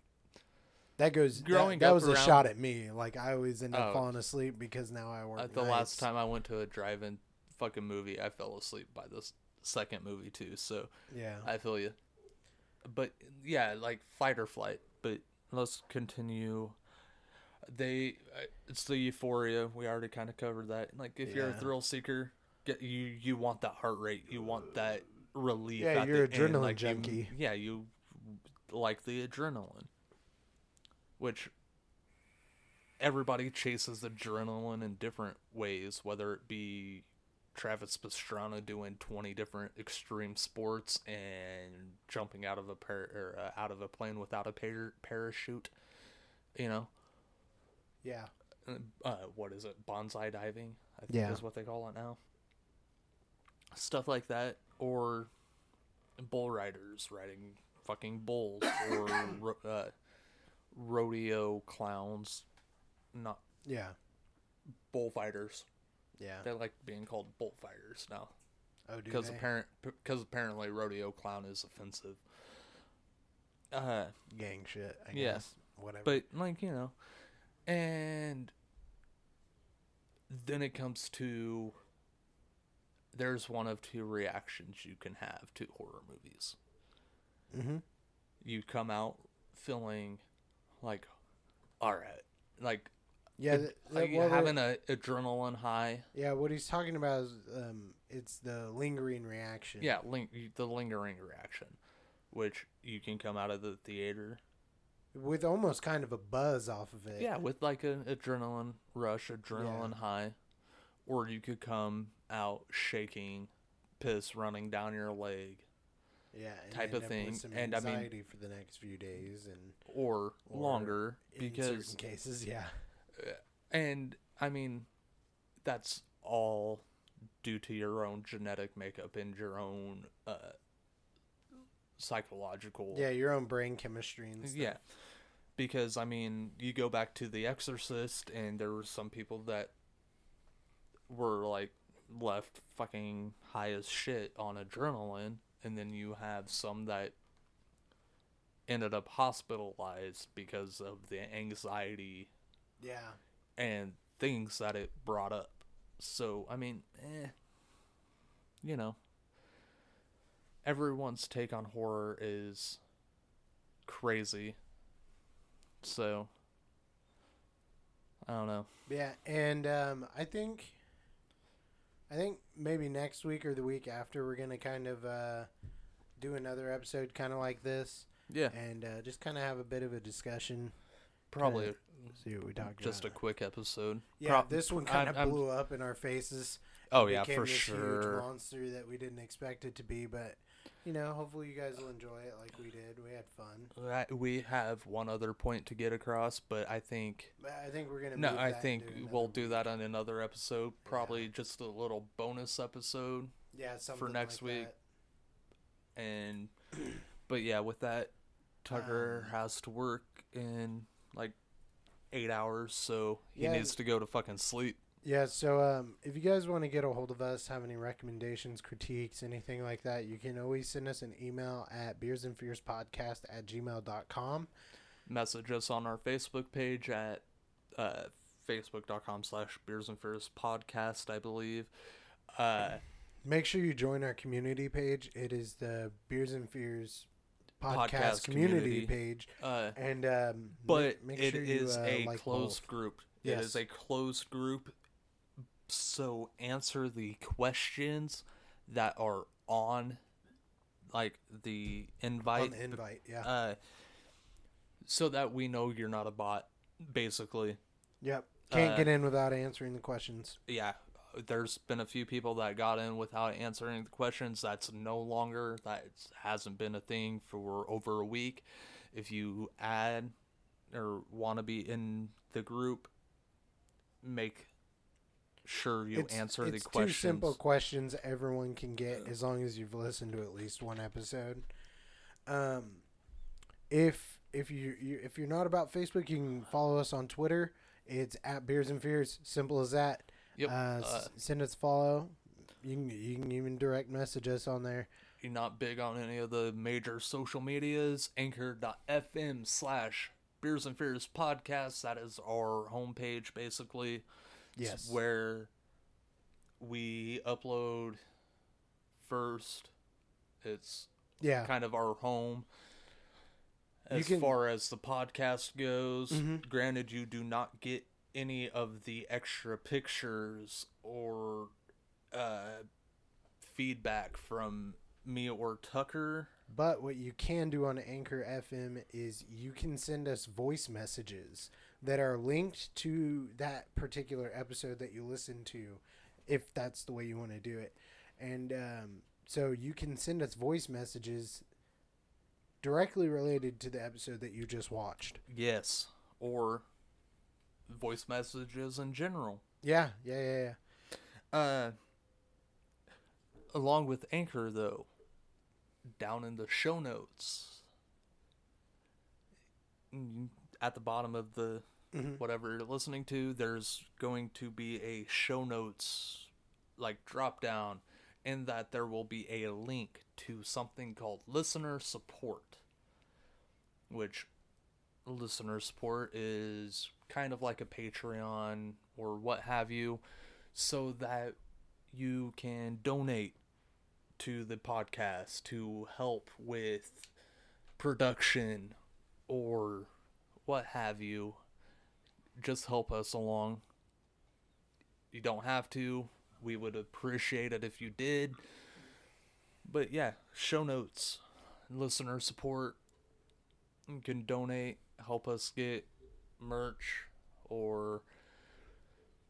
That goes. Growing that, that was a shot at me. Like I always end up Oh. falling asleep because now I work. uh, the nights. last time I went to a drive-in fucking movie, I fell asleep by the second movie too. So Yeah. I feel you. But yeah, like fight or flight. But let's continue. They, uh, it's the euphoria. We already kind of covered that. Like if you're a thrill seeker, get you you want that heart rate. You want that relief. Yeah, at you're the a end, adrenaline like you- junkie. yeah, you like the adrenaline, which everybody chases adrenaline in different ways, whether it be Travis Pastrana doing 20 different extreme sports and jumping out of a par- or, uh, out of a plane without a par- parachute, you know, Yeah. uh, what is it, bonsai diving? I think Yeah. is what they call it now. Stuff like that, or bull riders riding fucking bulls, or ro- uh, rodeo clowns, not Yeah. bullfighters. Yeah. They like being called bullfighters now Oh, because apparent because apparently rodeo clown is offensive. Uh, gang shit. I Yeah. guess. Whatever. but like you know, and then it comes to there's one of two reactions you can have to horror movies. mm-hmm. You come out feeling like, all right, like Yeah. ad- th- like well, having a adrenaline high. yeah. What he's talking about is um, it's the lingering reaction. Yeah, ling- the lingering reaction, which you can come out of the theater. With almost kind of a buzz off of it. Yeah, with like an adrenaline rush, adrenaline high, or you could come out shaking, piss running down your leg, Yeah. type of thing, and I mean- anxiety for the next few days and or, Or longer in because certain cases, yeah. and I mean that's all due to your own genetic makeup and your own uh psychological Yeah, your own brain chemistry and stuff. Yeah. Because I mean, you go back to The Exorcist and there were some people that were like left fucking high as shit on adrenaline and then you have some that ended up hospitalized because of the anxiety Yeah. and things that it brought up. So, I mean, eh, you know, everyone's take on horror is crazy. So, I don't know. Yeah, and um, I think, I think maybe next week or the week after we're gonna kind of uh, do another episode, kind of like this, Yeah, and uh, just kind of have a bit of a discussion. probably See what we talk just a quick episode. yeah, prob- this one kind of blew up in our faces. Oh yeah, for this Huge sure. monster that we didn't expect it to be, but you know, hopefully you guys will enjoy it like we did. We had fun. We have one other point to get across, but I think I think we're gonna. no, move I think we'll do that on another episode. Probably just a little bonus episode. Yeah, something for next like week. that. and but yeah with that tucker Um, has to work in like eight hours so he Yeah, needs to go to fucking sleep Yeah, so um, if you guys want to get a hold of us, have any recommendations, critiques, anything like that, you can always send us an email at beersandfearspodcast at gmail.com. message us on our facebook page at uh, facebook.com slash beers and fears podcast i believe uh, Make sure you join our community page. It is the Beers and Fears podcast, Podcast community, community. page. uh, And um, but make, make it sure is you, uh, a like closed both. group Yes. it is a closed group so answer the questions that are on like the invite on the invite. Yeah. uh, so that we know you're not a bot. Basically, yep. Can't uh, get in without answering the questions. yeah. There's been a few people that got in without answering the questions. That's no longer that hasn't been a thing for over a week. If you add or want to be in the group, make sure you it's, answer it's the questions. two simple questions everyone can get as long as you've listened to at least one episode. Um, if if you, you if you're not about Facebook, you can follow us on Twitter. It's at Beers and Fears. Simple as that. Yep. Uh, Uh, send us a follow. You can you can even direct message us on there. you're not big on any of the major social medias, anchor.fm slash beers and fears podcast. That is our homepage basically. Yes. where we upload first. It's Yeah. kind of our home. As can- far as the podcast goes, Mhm. granted, you do not get any of the extra pictures or uh, feedback from me or Tucker. But what you can do on Anchor FM is you can send us voice messages that are linked to that particular episode that you listen to, if that's the way you want to do it. And um, so you can send us voice messages directly related to the episode that you just watched. Yes, or voice messages in general. Yeah, yeah, yeah, yeah. Uh, along with Anchor, though, down in the show notes, mm, at the bottom of the Mhm. whatever you're listening to, there's going to be a show notes like drop down, in that there will be a link to something called listener support, which listener support is kind of like a Patreon or what have you, so that you can donate to the podcast to help with production or what have you. Just help us along. You don't have to. We would appreciate it if you did. But yeah, show notes, listener support. You can donate, help us get merch, or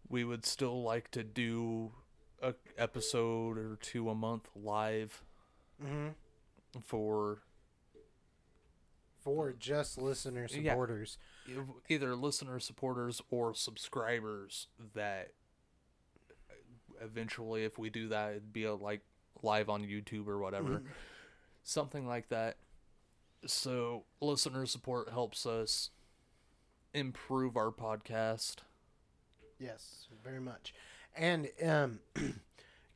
we would still like to do a episode or two a month live hmm for For just listener supporters. e- either listener supporters or subscribers that eventually if we do that it'd be a, like live on YouTube or whatever Mhm. something like that so listener support helps us improve our podcast Yes, very much. And um,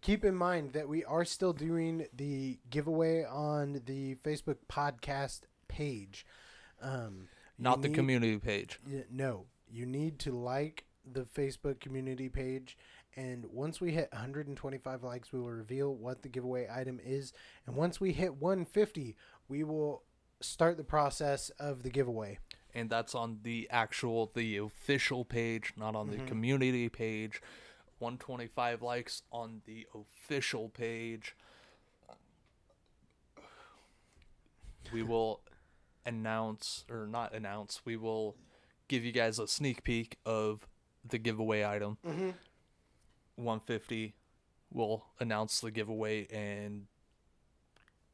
keep in mind that we are still doing the giveaway on the Facebook podcast page. Um, not the need- community page y- No, you need to like the Facebook community page. And once we hit 125 likes, we will reveal what the giveaway item is. And once we hit 150, we will start the process of the giveaway. and that's on the actual the official page not on the Mhm. community page 125 likes on the official page we will announce or not announce we will give you guys a sneak peek of the giveaway item Mm-hmm. 150 we'll announce the giveaway and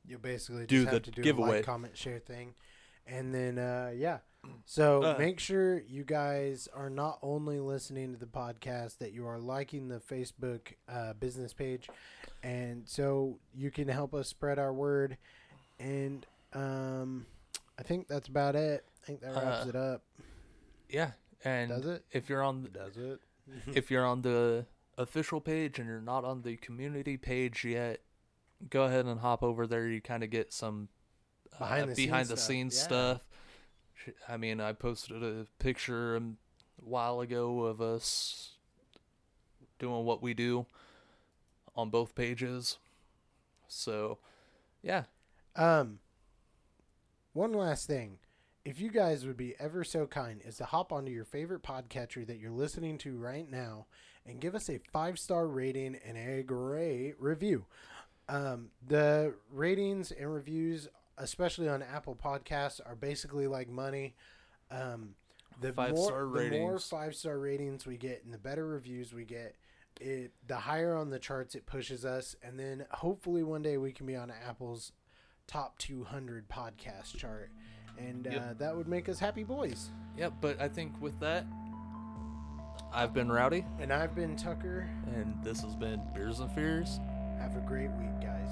You basically just Do have the to do a giveaway. like, comment, share thing, and then uh, yeah. So Uh. make sure you guys are not only listening to the podcast, that you are liking the Facebook uh, business page, and so you can help us spread our word. And um, I think that's about it. I think that wraps Uh, it up. yeah and Does it? if you're on Does it? if you're on the official page and you're not on the community page yet, go ahead and hop over there. You kind of get some uh, Behind the scenes behind the stuff, scenes yeah. stuff. Sh- I mean, I posted a picture a while ago of us doing what we do on both pages. So, yeah, Um, one last thing. If you guys would be ever so kind is to hop onto your favorite podcatcher that you're listening to right now and give us a five star rating and a great review. Um, the ratings and reviews, especially on Apple Podcasts, are basically like money. Um, the Five-star more, the more five star ratings we get and the better reviews we get, it the higher on the charts it pushes us, and then hopefully one day we can be on Apple's top 200 podcast chart, and uh, Yep. that would make us happy boys. Yep, But I think with that, I've been Rowdy, And I've been Tucker. and this has been Beers and Fears. Have a great week, guys.